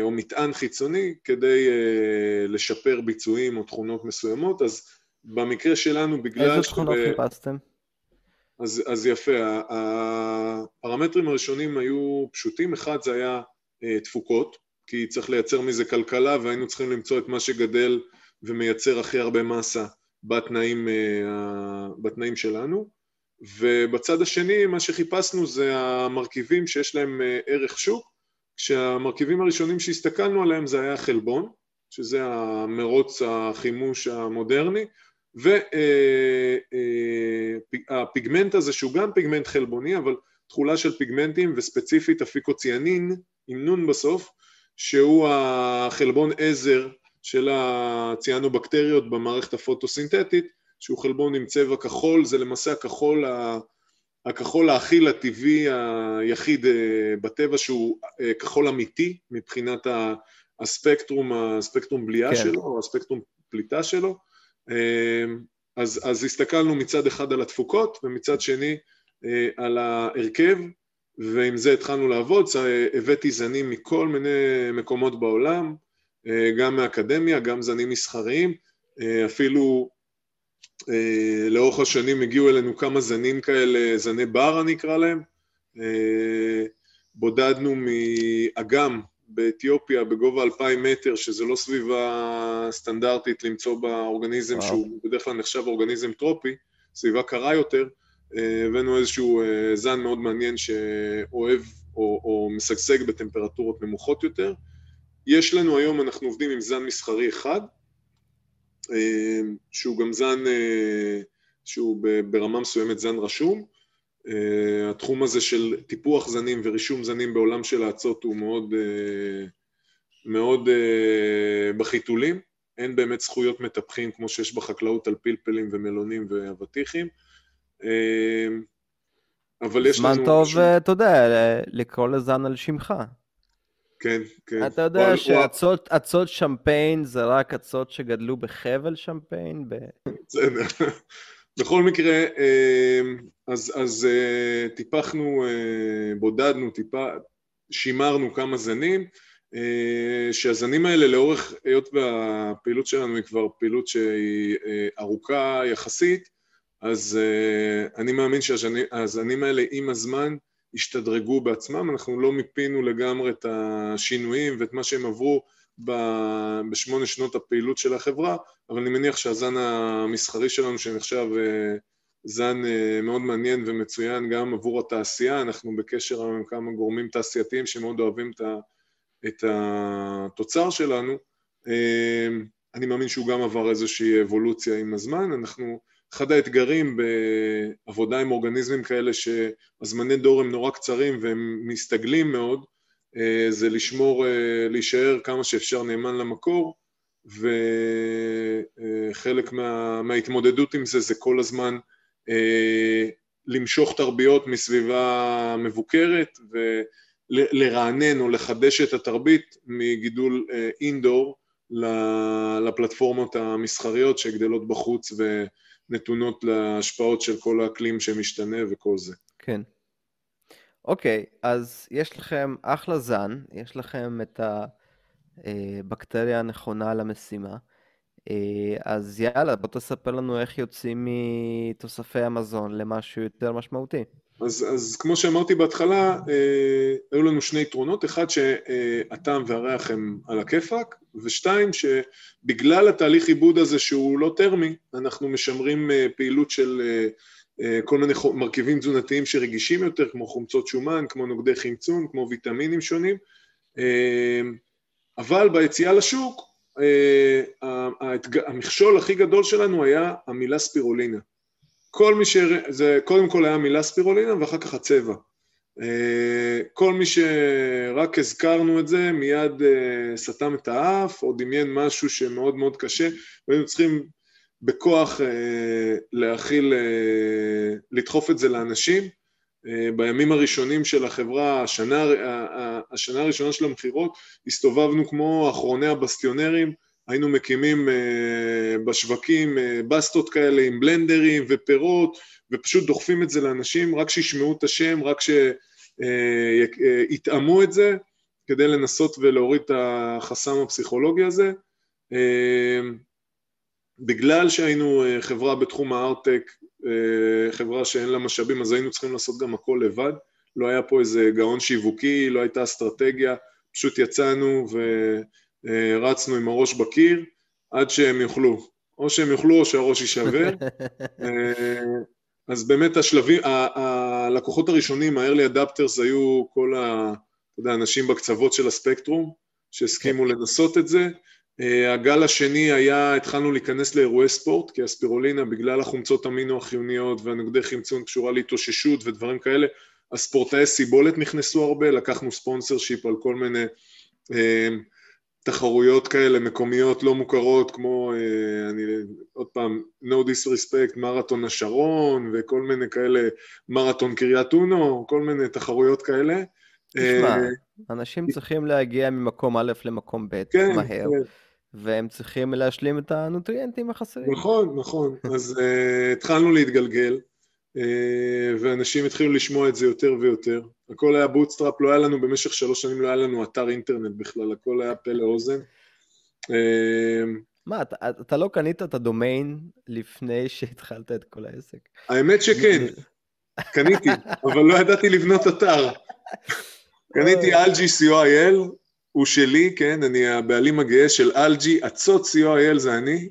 או מטען חיצוני כדי לשפר ביצועים או תכונות מסוימות, אז במקרה שלנו, בגלל... איזה תכונות חיפשתם? אז, אז יפה, הפרמטרים הראשונים היו פשוטים, אחד זה היה אה, תפוקות, כי צריך לייצר מזה כלכלה והיינו צריכים למצוא את מה שגדל ומייצר הכי הרבה מסה בתנאים, אה, בתנאים שלנו, ובצד השני מה שחיפשנו זה המרכיבים שיש להם אה, ערך שוק, כשהמרכיבים הראשונים שהסתכלנו עליהם זה היה חלבון, שזה המרוץ החימוש המודרני, והפיגמנט הזה שהוא גם פיגמנט חלבוני אבל תכולה של פיגמנטים וספציפית אפיקוציאנין עם נון בסוף שהוא החלבון עזר של הציאנובקטריות במערכת הפוטוסינתטית שהוא חלבון עם צבע כחול זה למעשה הכחול הכחול האכיל הטבעי היחיד אה, בטבע שהוא אה, כחול אמיתי מבחינת הספקטרום, הספקטרום בליעה כן. שלו, או הספקטרום פליטה שלו. אה, אז, אז הסתכלנו מצד אחד על התפוקות, ומצד שני על ההרכב, ועם זה התחלנו לעבוד, הבאתי זנים מכל מיני מקומות בעולם, אה, גם מהאקדמיה, גם זנים מסחריים, אה, אפילו אה, לאורך השנים הגיעו אלינו כמה זנים כאלה, זני בר אני אקרא להם, בודדנו מאגם באתיופיה בגובה 2,000 מטר, שזה לא סביבה סטנדרטית למצוא באורגניזם וואו. שהוא בדרך כלל נחשב אורגניזם טרופי, סביבה קרה יותר, הבאנו איזשהו אה, זן מאוד מעניין שאוהב או, או משגשג בטמפרטורות נמוכות יותר. יש לנו היום, אנחנו עובדים עם זן מסחרי אחד, אה, שהוא גם זן, אה, שהוא ברמה מסוימת זן רשום. התחום הזה של טיפוח זנים ורישום זנים בעולם של האצות הוא מאוד, מאוד בחיתולים. אין באמת זכויות מטפחים כמו שיש בחקלאות על פלפלים ומלונים ואבטיחים. אה, אבל יש לנו... זמן טוב, משהו- אה, אתה יודע, ל- לקרוא לזן על שמך. כן, כן. אתה יודע שאצות אצות שמפיין זה רק אצות שגדלו בחבל שמפיין? בסדר. <laughs> בכל מקרה, אה, אז, אז אה, טיפחנו, אה, בודדנו, טיפה, שימרנו כמה זנים, אה, שהזנים האלה לאורך, היות והפעילות שלנו היא כבר פעילות שהיא אה, ארוכה יחסית, אז אה, אני מאמין שהזנים האלה עם הזמן השתדרגו בעצמם, אנחנו לא מיפינו לגמרי את השינויים ואת מה שהם עברו בשמונה שנות הפעילות של החברה, אבל אני מניח שהזן המסחרי שלנו שנחשב אה, זן אה, מאוד מעניין ומצוין גם עבור התעשייה, אנחנו בקשר עם כמה גורמים תעשייתיים שמאוד אוהבים את, את התוצר שלנו, אה, אני מאמין שהוא גם עבר איזושהי אבולוציה עם הזמן, אנחנו, אחד האתגרים בעבודה עם אורגניזמים כאלה שהזמני דור הם נורא קצרים והם מסתגלים מאוד, אה, זה לשמור, אה, להישאר כמה שאפשר נאמן למקור, וחלק מה, מההתמודדות עם זה זה כל הזמן אה, למשוך תרביות מסביבה מבוקרת ולרענן או לחדש את התרבית מגידול אינדור לפלטפורמות המסחריות שגדלות בחוץ ונתונות להשפעות של כל האקלים שמשתנה וכל זה. כן. אוקיי, אז יש לכם אחלה זן, יש לכם את הבקטריה הנכונה למשימה. אה, אז יאללה, בוא תספר לנו איך יוצאים מתוספי המזון למשהו יותר משמעותי. אז, אז כמו שאמרתי בהתחלה, אה, היו לנו שני יתרונות, אחד שהטעם והריח הם על הכיפאק, ושתיים שבגלל התהליך עיבוד הזה שהוא לא טרמי, אנחנו משמרים אה, פעילות של אה, אה, כל מיני חו- מרכיבים תזונתיים שרגישים יותר, כמו חומצות שומן, כמו נוגדי חמצון, כמו ויטמינים שונים, אה, אבל ביציאה לשוק, אה, האתג- המכשול הכי גדול שלנו היה המילה ספירולינה. כל מי ש... זה קודם כל היה המילה ספירולינה ואחר כך הצבע. אה, כל מי שרק הזכרנו את זה מיד אה, סתם את האף או דמיין משהו שמאוד מאוד קשה והיינו צריכים בכוח אה, להכיל, לדחוף את זה לאנשים. בימים הראשונים של החברה, השנה, השנה הראשונה של המכירות, הסתובבנו כמו אחרוני הבסטיונרים, היינו מקימים אה, בשווקים אה, בסטות כאלה עם בלנדרים ופירות, ופשוט דוחפים את זה לאנשים, רק שישמעו את השם, רק שיטעמו את זה, כדי לנסות ולהוריד את החסם הפסיכולוגי הזה. אה, בגלל שהיינו אה, חברה בתחום הארטק, אה, חברה שאין לה משאבים, אז היינו צריכים לעשות גם הכל לבד. לא היה פה איזה גאון שיווקי, לא הייתה אסטרטגיה, פשוט יצאנו ורצנו עם הראש בקיר עד שהם יאכלו. או שהם יאכלו או שהראש יישבר. <laughs> אה, אז באמת השלבים, הלקוחות הראשונים, ה-early adapters היו כל ה- אתה יודע, האנשים בקצוות של הספקטרום, שהסכימו לנסות את זה. אה, הגל השני היה, התחלנו להיכנס לאירועי ספורט, כי הספירולינה, בגלל החומצות אמינו החיוניות והנוגדי חמצון קשורה להתאוששות ודברים כאלה, הספורטאי סיבולת נכנסו הרבה, לקחנו ספונסר שיפ על כל מיני אה, תחרויות כאלה מקומיות לא מוכרות, כמו, אה, אני עוד פעם, no disrespect, מרתון השרון וכל מיני כאלה, מרתון קריית אונו, כל מיני תחרויות כאלה. תשמע, אנשים צריכים להגיע ממקום א' למקום ב' כן, מהר, כן. והם צריכים להשלים את הנוטריאנטים החסרים. נכון, נכון. אז uh, התחלנו להתגלגל, אה, ואנשים התחילו לשמוע את זה יותר ויותר. הכל היה bootstrap, לא היה לנו במשך שלוש שנים, לא היה לנו אתר אינטרנט בכלל, הכל היה פה לאוזן. אה, מה, אתה, אתה לא קנית את הדומיין לפני שהתחלת את כל העסק? האמת שכן, קניתי, אבל לא ידעתי לבנות אתר. קניתי algae co.il, הוא שלי, כן, אני הבעלים הגאה של algae, אצות co.il זה אני,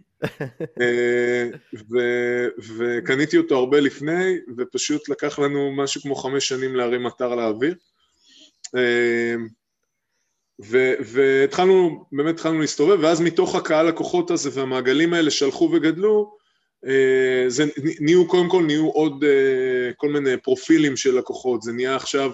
ו- וקניתי אותו הרבה לפני, ופשוט לקח לנו משהו כמו חמש שנים להרים אתר לאוויר. אה, ו- והתחלנו, באמת התחלנו להסתובב, ואז מתוך הקהל לקוחות הזה והמעגלים האלה שהלכו וגדלו, אה, זה נהיו, קודם כל נהיו עוד כל מיני פרופילים של לקוחות, זה נהיה עכשיו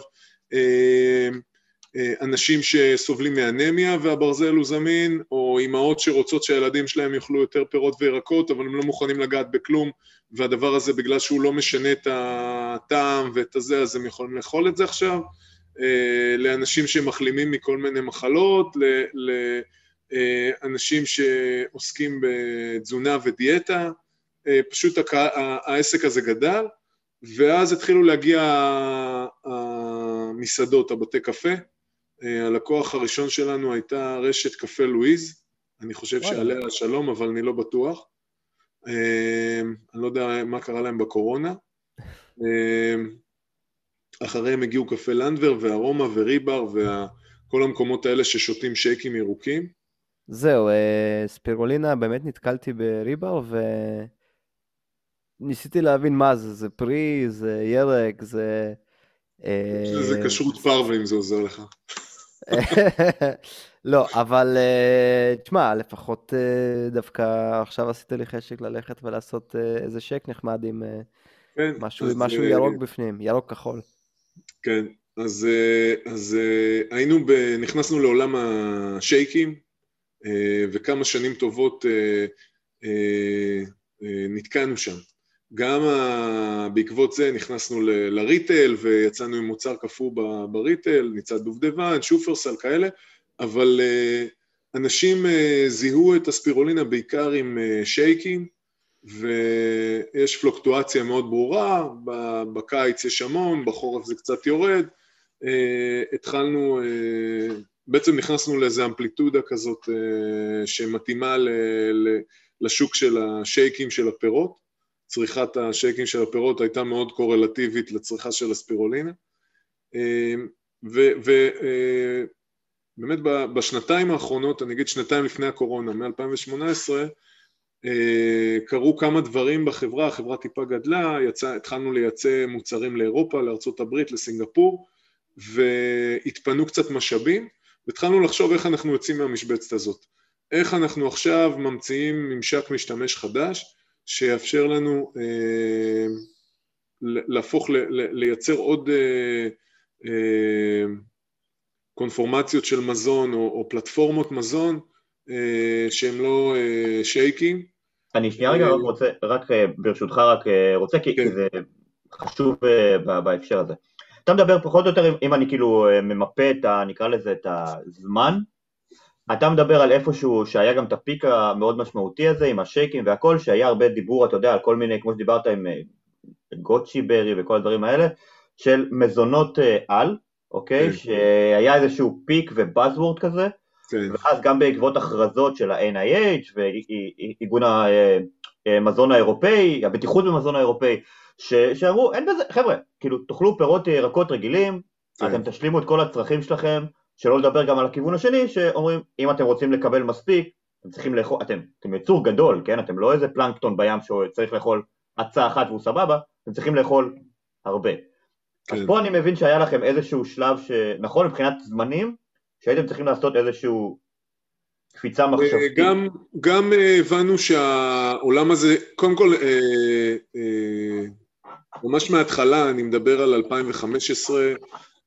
אנשים שסובלים מאנמיה והברזל הוא זמין, או אימהות שרוצות שהילדים שלהם יאכלו יותר פירות וירקות, אבל הם לא מוכנים לגעת בכלום, והדבר הזה בגלל שהוא לא משנה את הטעם ואת הזה, אז הם יכולים לאכול את זה עכשיו. לאנשים שמחלימים מכל מיני מחלות, לאנשים שעוסקים בתזונה ודיאטה, פשוט העסק הזה גדל, ואז התחילו להגיע המסעדות, הבתי קפה, הלקוח הראשון שלנו הייתה רשת קפה לואיז, אני חושב שעליה השלום, אבל אני לא בטוח. אני לא יודע מה קרה להם בקורונה. אחריהם הגיעו קפה לנדבר וארומה וריבר וכל המקומות האלה ששותים שייקים ירוקים. זהו, ספירולינה, באמת נתקלתי בריבר וניסיתי להבין מה זה, זה פרי, זה ירק, זה... יש לזה כשרות פרווה אם זה עוזר לך. <laughs> לא, אבל uh, תשמע, לפחות uh, דווקא עכשיו עשית לי חשק ללכת ולעשות uh, איזה שק נחמד עם כן, משהו, משהו ירוק בפנים, ירוק כחול. כן, אז, אז היינו, ב, נכנסנו לעולם השייקים, וכמה שנים טובות נתקענו שם. גם בעקבות זה נכנסנו לריטל ויצאנו עם מוצר קפוא בריטל, מצד דובדבן, שופרסל כאלה, אבל אנשים זיהו את הספירולינה בעיקר עם שייקים, ויש פלוקטואציה מאוד ברורה, בקיץ יש המון, בחורף זה קצת יורד. התחלנו, בעצם נכנסנו לאיזו אמפליטודה כזאת שמתאימה לשוק של השייקים של הפירות. צריכת השייקים של הפירות הייתה מאוד קורלטיבית לצריכה של הספירולינה. ובאמת בשנתיים האחרונות, אני אגיד שנתיים לפני הקורונה, מ-2018, קרו כמה דברים בחברה, החברה טיפה גדלה, יצא, התחלנו לייצא מוצרים לאירופה, לארה"ב, לסינגפור, והתפנו קצת משאבים, והתחלנו לחשוב איך אנחנו יוצאים מהמשבצת הזאת. איך אנחנו עכשיו ממציאים ממשק משתמש חדש, שיאפשר לנו אה, להפוך, ל, ל, לייצר עוד אה, אה, קונפורמציות של מזון או, או פלטפורמות מזון אה, שהם לא אה, שייקים. אני שנייה רגע רק רוצה, רק אה, ברשותך רק אה, רוצה, כי, כן. זה חשוב אה, בהקשר הזה. אתה מדבר פחות או יותר, אם אני כאילו ממפה את ה... נקרא לזה את הזמן, אתה מדבר על איפשהו שהיה גם את הפיק המאוד משמעותי הזה עם השייקים והכל, שהיה הרבה דיבור, אתה יודע, על כל מיני, כמו שדיברת עם גוצ'י ברי וכל הדברים האלה, של מזונות על, אוקיי? כן. שהיה איזשהו פיק ובאזוורד כזה, כן. ואז גם בעקבות הכרזות של ה-NIH ואיגון המזון האירופאי, הבטיחות במזון האירופאי, שאמרו, אין בזה, חבר'ה, כאילו, תאכלו פירות ירקות רגילים, כן. אתם תשלימו את כל הצרכים שלכם, שלא לדבר גם על הכיוון השני, שאומרים, אם אתם רוצים לקבל מספיק, אתם צריכים לאכול, אתם, אתם יצור גדול, כן? אתם לא איזה פלנקטון בים שצריך לאכול הצעה אחת והוא סבבה, אתם צריכים לאכול הרבה. כן. אז פה אני מבין שהיה לכם איזשהו שלב, ש... נכון מבחינת זמנים, שהייתם צריכים לעשות איזשהו קפיצה מחשבתית. גם, גם אה, הבנו שהעולם הזה, קודם כל, אה, אה, ממש מההתחלה, אני מדבר על 2015,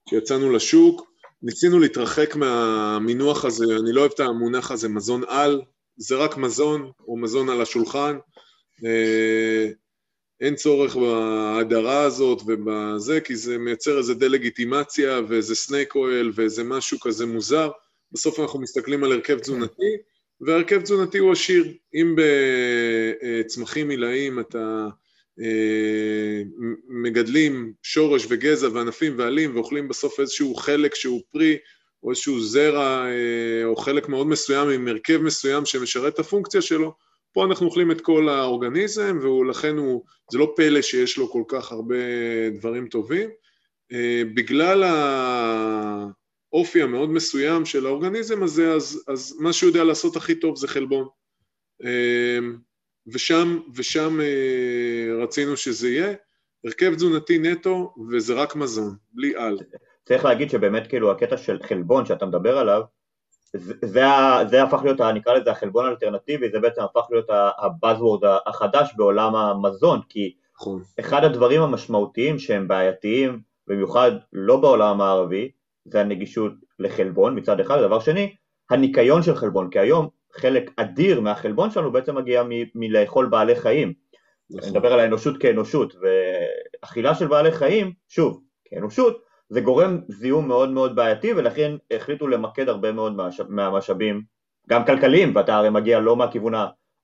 כשיצאנו לשוק, ניסינו להתרחק מהמינוח הזה, אני לא אוהב את המונח הזה, מזון על, זה רק מזון, או מזון על השולחן. אין צורך בהדרה הזאת ובזה, כי זה מייצר איזה דה-לגיטימציה ואיזה סנייק אויל ואיזה משהו כזה מוזר. בסוף אנחנו מסתכלים על הרכב תזונתי, והרכב תזונתי הוא עשיר. אם בצמחים עילאיים אתה אה, מגדלים שורש וגזע וענפים ועלים ואוכלים בסוף איזשהו חלק שהוא פרי או איזשהו זרע אה, או חלק מאוד מסוים עם הרכב מסוים שמשרת את הפונקציה שלו, פה אנחנו אוכלים את כל האורגניזם ולכן הוא, זה לא פלא שיש לו כל כך הרבה דברים טובים. אה, בגלל האופי המאוד מסוים של האורגניזם הזה, אז, אז מה שהוא יודע לעשות הכי טוב זה חלבון. ושם, ושם אה, רצינו שזה יהיה. הרכב תזונתי נטו, וזה רק מזון, בלי על. צריך להגיד שבאמת כאילו הקטע של חלבון שאתה מדבר עליו, זה, זה, זה הפך להיות, נקרא לזה החלבון האלטרנטיבי, זה בעצם הפך להיות הבאזוורד החדש בעולם המזון, כי נכון. אחד הדברים המשמעותיים שהם בעייתיים, במיוחד לא בעולם הערבי, זה הנגישות לחלבון מצד אחד, ודבר שני, הניקיון של חלבון, כי היום חלק אדיר מהחלבון שלנו בעצם מגיע מלאכול בעלי חיים. נכון. אני מדבר על האנושות כאנושות, ואכילה של בעלי חיים, שוב, כאנושות, זה גורם זיהום מאוד מאוד בעייתי, ולכן החליטו למקד הרבה מאוד מהמשאבים, גם כלכליים, ואתה הרי מגיע לא מהכיוון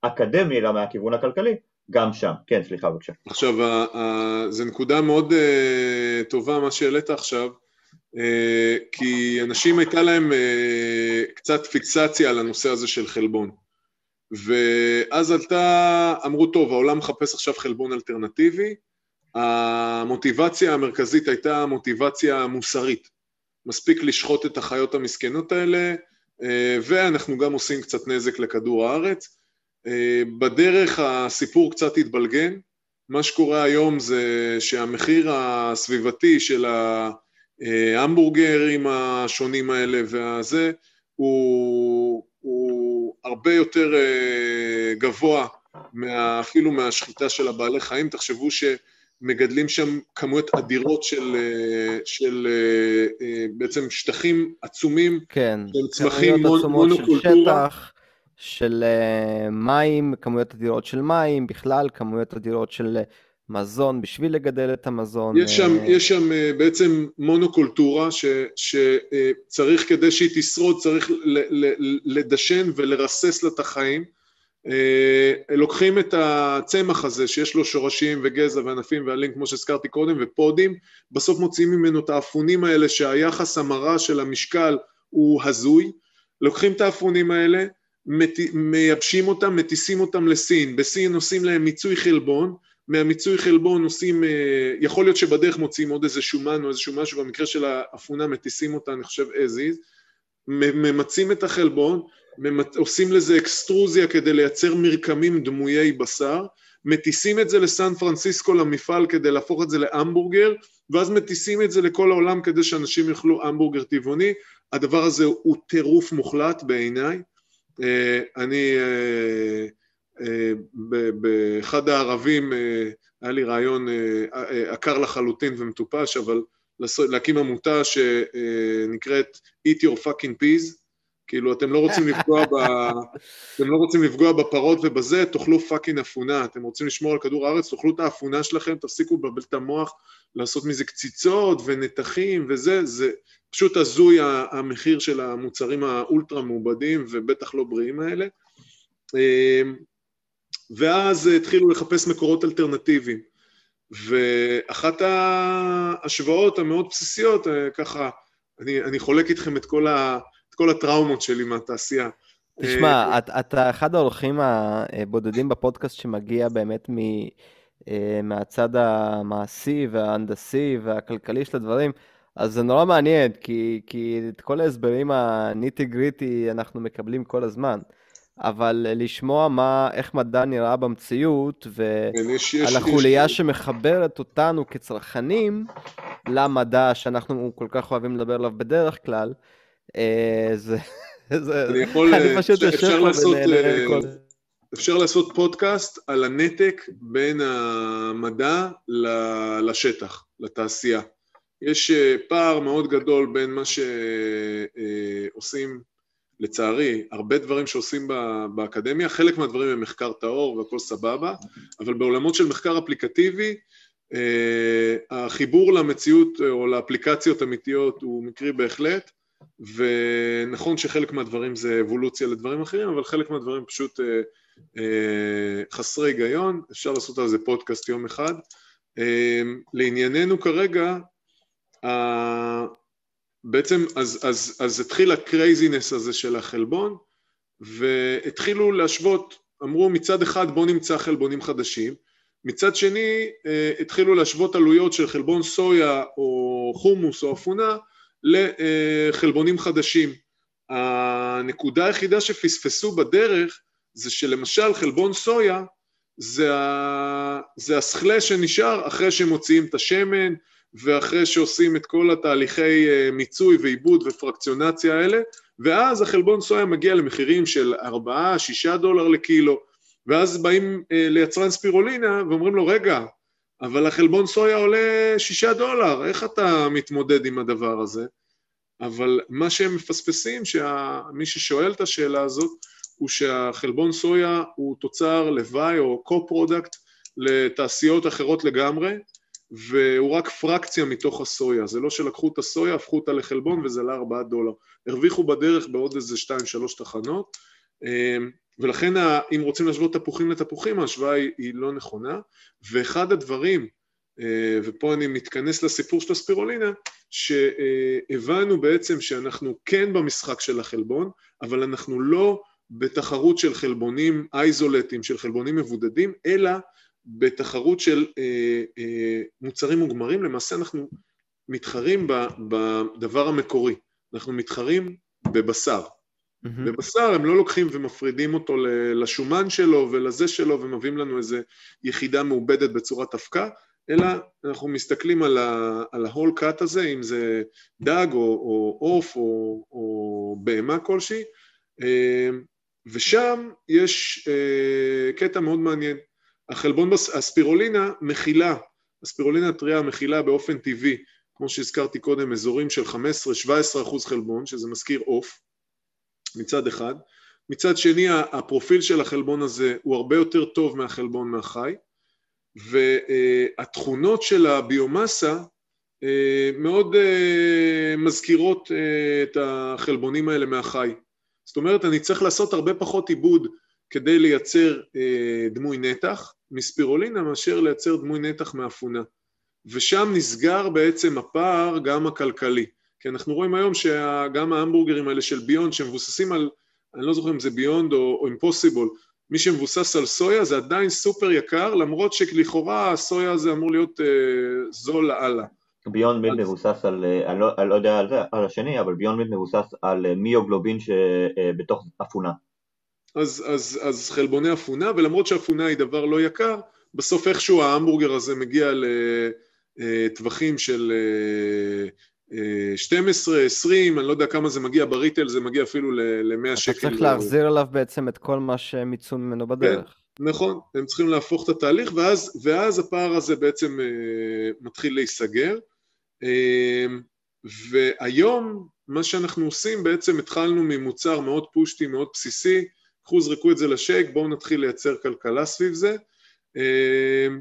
האקדמי, אלא מהכיוון הכלכלי, גם שם. כן, סליחה בבקשה. עכשיו, זו נקודה מאוד אה, טובה מה שהעלית עכשיו. אה, כי אנשים הייתה להם אה, קצת פיקסציה על הנושא הזה של חלבון. ואז עלתה, אמרו, טוב, העולם מחפש עכשיו חלבון אלטרנטיבי, המוטיבציה המרכזית הייתה מוטיבציה מוסרית. מספיק לשחוט את החיות המסכנות האלה, אה, ואנחנו גם עושים קצת נזק לכדור הארץ. בדרך הסיפור קצת התבלגן, מה שקורה היום זה שהמחיר הסביבתי של ה... ההמבורגרים השונים האלה והזה, הוא, הוא הרבה יותר אה, גבוה מה, אפילו מהשחיטה של הבעלי חיים. תחשבו שמגדלים שם כמויות אדירות של, אה, של אה, בעצם שטחים עצומים, כן, של צמחים מונוקולטורה. של מים, כמויות אדירות של מים, בכלל כמויות אדירות של מזון בשביל לגדל את המזון. יש שם, אה, יש שם אה, בעצם מונוקולטורה ש, שצריך אה, כדי שהיא תשרוד, צריך לדשן ולרסס לה את החיים. לוקחים את הצמח הזה שיש לו שורשים וגזע וענפים ועלים כמו שהזכרתי קודם ופודים, בסוף מוציאים ממנו את האפונים האלה שהיחס המרה של המשקל הוא הזוי, לוקחים את האפונים האלה, מייבשים אותם, מטיסים אותם לסין, בסין עושים להם מיצוי חלבון מהמיצוי חלבון עושים, אה, יכול להיות שבדרך מוציאים עוד איזה שומן או איזשהו משהו, במקרה של האפונה מטיסים אותה, אני חושב as is, ממצים את החלבון, עושים לזה אקסטרוזיה כדי לייצר מרקמים דמויי בשר, מטיסים את זה לסן פרנסיסקו למפעל כדי להפוך את זה להמבורגר, ואז מטיסים את זה לכל העולם כדי שאנשים יאכלו המבורגר טבעוני. הדבר הזה הוא טירוף מוחלט בעיניי. אה, אני אה, באחד הערבים אה, היה לי רעיון אה, עקר לחלוטין ומטופש, אבל להקים עמותה שנקראת Eat Your Fucking Peas, כאילו אתם לא רוצים לפגוע ב... <laughs> אתם לא רוצים לפגוע בפרות ובזה, תאכלו fucking אפונה, אתם רוצים לשמור על כדור הארץ, תאכלו את האפונה שלכם, תפסיקו לבלבל את המוח, לעשות מזה קציצות ונתחים וזה, זה פשוט הזוי המחיר של המוצרים האולטרה מעובדים ובטח לא בריאים האלה. ואז התחילו לחפש מקורות אלטרנטיביים. ואחת ההשוואות המאוד בסיסיות, אה, ככה, אני, אני חולק איתכם את כל, ה, את כל הטראומות שלי מהתעשייה. תשמע, אה, אתה, אתה אחד האורחים הבודדים בפודקאסט שמגיע באמת מ, אה, מהצד המעשי וההנדסי והכלכלי של הדברים, אז זה נורא מעניין, כי, כי את כל ההסברים הניטי גריטי אנחנו מקבלים כל הזמן. אבל לשמוע מה, איך מדע נראה במציאות, ועל החוליה יש... שמחברת אותנו כצרכנים למדע שאנחנו כל כך אוהבים לדבר עליו בדרך כלל, אה, זה... <laughs> אני יכול... אני פשוט יושב פה ונהנה. אפשר לעשות פודקאסט על הנתק בין המדע לשטח, לתעשייה. יש אה, פער מאוד גדול בין מה שעושים לצערי, הרבה דברים שעושים באקדמיה, חלק מהדברים הם מחקר טהור והכל סבבה, אבל בעולמות של מחקר אפליקטיבי, החיבור למציאות או לאפליקציות אמיתיות הוא מקרי בהחלט, ונכון שחלק מהדברים זה אבולוציה לדברים אחרים, אבל חלק מהדברים פשוט אה, אה, חסרי היגיון, אפשר לעשות על זה פודקאסט יום אחד. אה, לענייננו כרגע, אה, בעצם אז, אז, אז התחיל ה craziness הזה של החלבון, והתחילו להשוות, אמרו מצד אחד בואו נמצא חלבונים חדשים, מצד שני אה, התחילו להשוות עלויות של חלבון סויה או חומוס או אפונה לחלבונים חדשים. הנקודה היחידה שפספסו בדרך זה שלמשל חלבון סויה זה, ה... זה הסכלה שנשאר אחרי שמוציאים את השמן ואחרי שעושים את כל התהליכי אה, מיצוי ועיבוד ופרקציונציה האלה ואז החלבון סויה מגיע למחירים של 4-6 דולר לקילו ואז באים אה, ליצרן ספירולינה ואומרים לו רגע אבל החלבון סויה עולה שישה דולר, איך אתה מתמודד עם הדבר הזה? אבל מה שהם מפספסים, שמי ששואל את השאלה הזאת, הוא שהחלבון סויה הוא תוצר לוואי או co-product לתעשיות אחרות לגמרי, והוא רק פרקציה מתוך הסויה. זה לא שלקחו את הסויה, הפכו אותה לחלבון וזה עלה ארבעה דולר. הרוויחו בדרך בעוד איזה שתיים, שלוש תחנות. אמ, ולכן אם רוצים להשוות תפוחים לתפוחים ההשוואה היא לא נכונה ואחד הדברים אה, ופה אני מתכנס לסיפור של הספירולינה שהבנו בעצם שאנחנו כן במשחק של החלבון אבל אנחנו לא בתחרות של חלבונים אייזולטים של חלבונים מבודדים אלא בתחרות של אה, אה, מוצרים מוגמרים למעשה אנחנו מתחרים בדבר המקורי אנחנו מתחרים בבשר Mm-hmm. בבשר הם לא לוקחים ומפרידים אותו לשומן שלו ולזה שלו ומביאים לנו איזה יחידה מעובדת בצורת אבקה, אלא אנחנו מסתכלים על, ה, על ההול קאט הזה, אם זה דג או עוף או, או, או בהמה כלשהי, אה, ושם יש קטע מאוד מעניין. החלבון, הספירולינה מכילה, הספירולינה הטריה מכילה באופן טבעי, כמו שהזכרתי קודם, אזורים של 15-17 אחוז חלבון, שזה מזכיר עוף, מצד אחד. מצד שני הפרופיל של החלבון הזה הוא הרבה יותר טוב מהחלבון מהחי והתכונות של הביומאסה אה, מאוד אה, מזכירות אה, את החלבונים האלה מהחי. זאת אומרת אני צריך לעשות הרבה פחות עיבוד כדי לייצר דמוי נתח מספירולינה מאשר לייצר דמוי נתח מאפונה ושם נסגר בעצם הפער גם הכלכלי כי אנחנו רואים היום שגם ההמבורגרים האלה של ביונד שמבוססים על, אני לא זוכר אם זה ביונד או אימפוסיבול, מי שמבוסס על סויה זה עדיין סופר יקר, למרות שלכאורה הסויה הזה אמור להיות אה, זול לאללה. ביונד מיד מבוסס על, אה, אני לא, אני לא יודע על זה, על השני, אבל ביונד מיד מבוסס על אה, מיוגלובין שבתוך אה, אפונה. אז, אז, אז חלבוני אפונה, ולמרות שאפונה היא דבר לא יקר, בסוף איכשהו ההמבורגר הזה מגיע לטווחים של 12, 20, אני לא יודע כמה זה מגיע בריטל, זה מגיע אפילו ל-100 שקל. אתה צריך להחזיר עליו בעצם את כל מה שהם יצאו ממנו בדרך. כן, נכון, הם צריכים להפוך את התהליך, ואז, ואז הפער הזה בעצם מתחיל להיסגר. והיום, מה שאנחנו עושים, בעצם התחלנו ממוצר מאוד פושטי, מאוד בסיסי, קחו זרקו את זה לשייק, בואו נתחיל לייצר כלכלה סביב זה. Uh,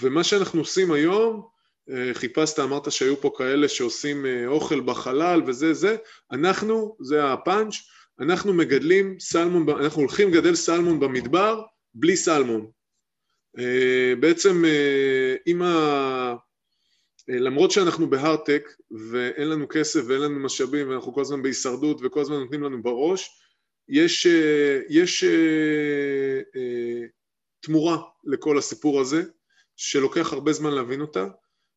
ומה שאנחנו עושים היום, אה, חיפשת, אמרת שהיו פה כאלה שעושים אה, אוכל בחלל וזה זה, אנחנו, זה הפאנץ', אנחנו מגדלים סלמון, אנחנו הולכים לגדל סלמון במדבר בלי סלמון. אה, בעצם אם ה... למרות שאנחנו בהארטק ואין לנו כסף ואין לנו משאבים ואנחנו כל הזמן בהישרדות וכל הזמן נותנים לנו בראש, יש, יש תמורה לכל הסיפור הזה שלוקח הרבה זמן להבין אותה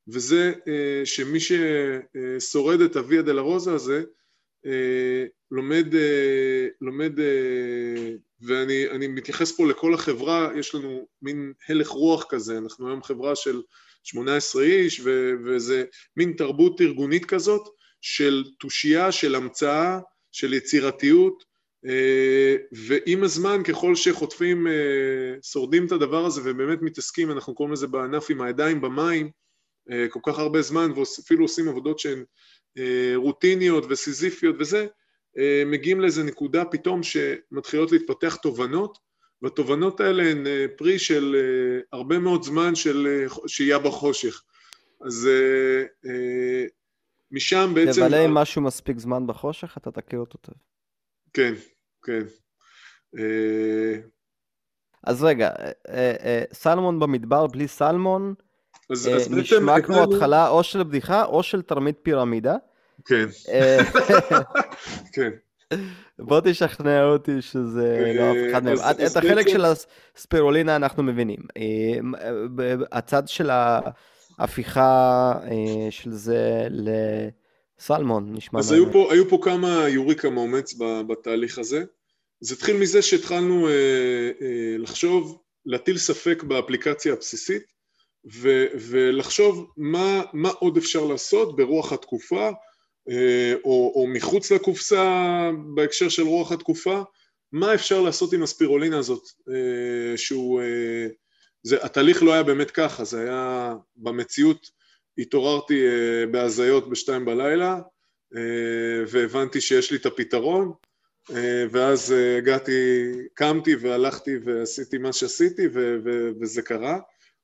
וזה אה, שמי ששורד את הוויה דה רוזה הזה אה, לומד, אה, לומד ואני מתייחס פה לכל החברה, יש לנו מין הלך רוח כזה, אנחנו היום חברה של 18 איש ו, וזה מין תרבות ארגונית כזאת של תושייה, של המצאה, של יצירתיות ועם הזמן ככל שחוטפים, שורדים את הדבר הזה ובאמת מתעסקים, אנחנו קוראים לזה בענף עם הידיים במים אה, כל כך הרבה זמן ואפילו עושים עבודות שהן אה, רוטיניות וסיזיפיות וזה, אה, מגיעים לאיזה נקודה פתאום שמתחילות להתפתח תובנות, והתובנות האלה הן אה, פרי של הרבה מאוד זמן של שהייה בחושך. אז משם בעצם... תבלה עם משהו מספיק זמן בחושך, אתה תכיר אותו טוב. כן, כן. אז רגע, סלמון במדבר בלי סלמון, אז, אז נשמע כמו התחלה או של בדיחה או של תרמית פירמידה. כן. <laughs> כן. בוא תשכנע אותי שזה לא אף אחד מהם. את החלק של הספירולינה אנחנו מבינים. הצד של ההפיכה של זה לסלמון נשמע... אז היו פה כמה יוריקה מאומץ בתהליך הזה. זה התחיל מזה שהתחלנו לחשוב, להטיל ספק באפליקציה הבסיסית ולחשוב מה עוד אפשר לעשות ברוח התקופה אה, או, או מחוץ לקופסה בהקשר של רוח התקופה, מה אפשר לעשות עם הספירולינה הזאת, אה, שהוא, אה, זה, התהליך לא היה באמת ככה, זה היה במציאות, התעוררתי בהזיות בשתיים בלילה והבנתי שיש לי את הפתרון ואז הגעתי, קמתי והלכתי ועשיתי מה שעשיתי ו, ו, וזה קרה,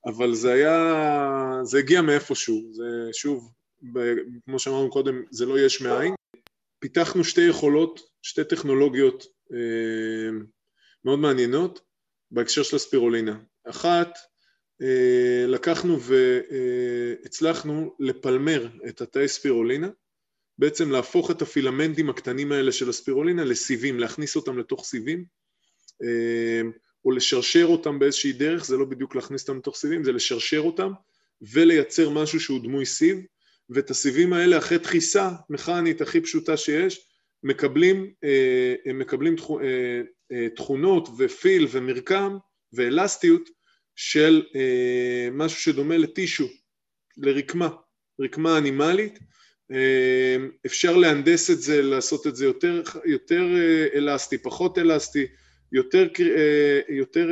אבל זה היה, זה הגיע מאיפשהו, זה שוב, כמו שאמרנו קודם, זה לא יש מאין. פיתחנו שתי יכולות, שתי טכנולוגיות אה, מאוד מעניינות בהקשר של הספירולינה. אחת, אה, לקחנו והצלחנו לפלמר את התאי ספירולינה, בעצם להפוך את הפילמנטים הקטנים האלה של הספירולינה לסיבים, להכניס אותם לתוך סיבים, אה, או לשרשר אותם באיזושהי דרך, זה לא בדיוק להכניס אותם לתוך סיבים, זה לשרשר אותם ולייצר משהו שהוא דמוי סיב, ואת הסיבים האלה אחרי דחיסה מכנית הכי פשוטה שיש, מקבלים, אה, מקבלים אה, אה, תכונות ופיל ומרקם ואלסטיות של משהו שדומה לטישו, לרקמה, רקמה אנימלית, אפשר להנדס את זה, לעשות את זה יותר, יותר אלסטי, פחות אלסטי, יותר, יותר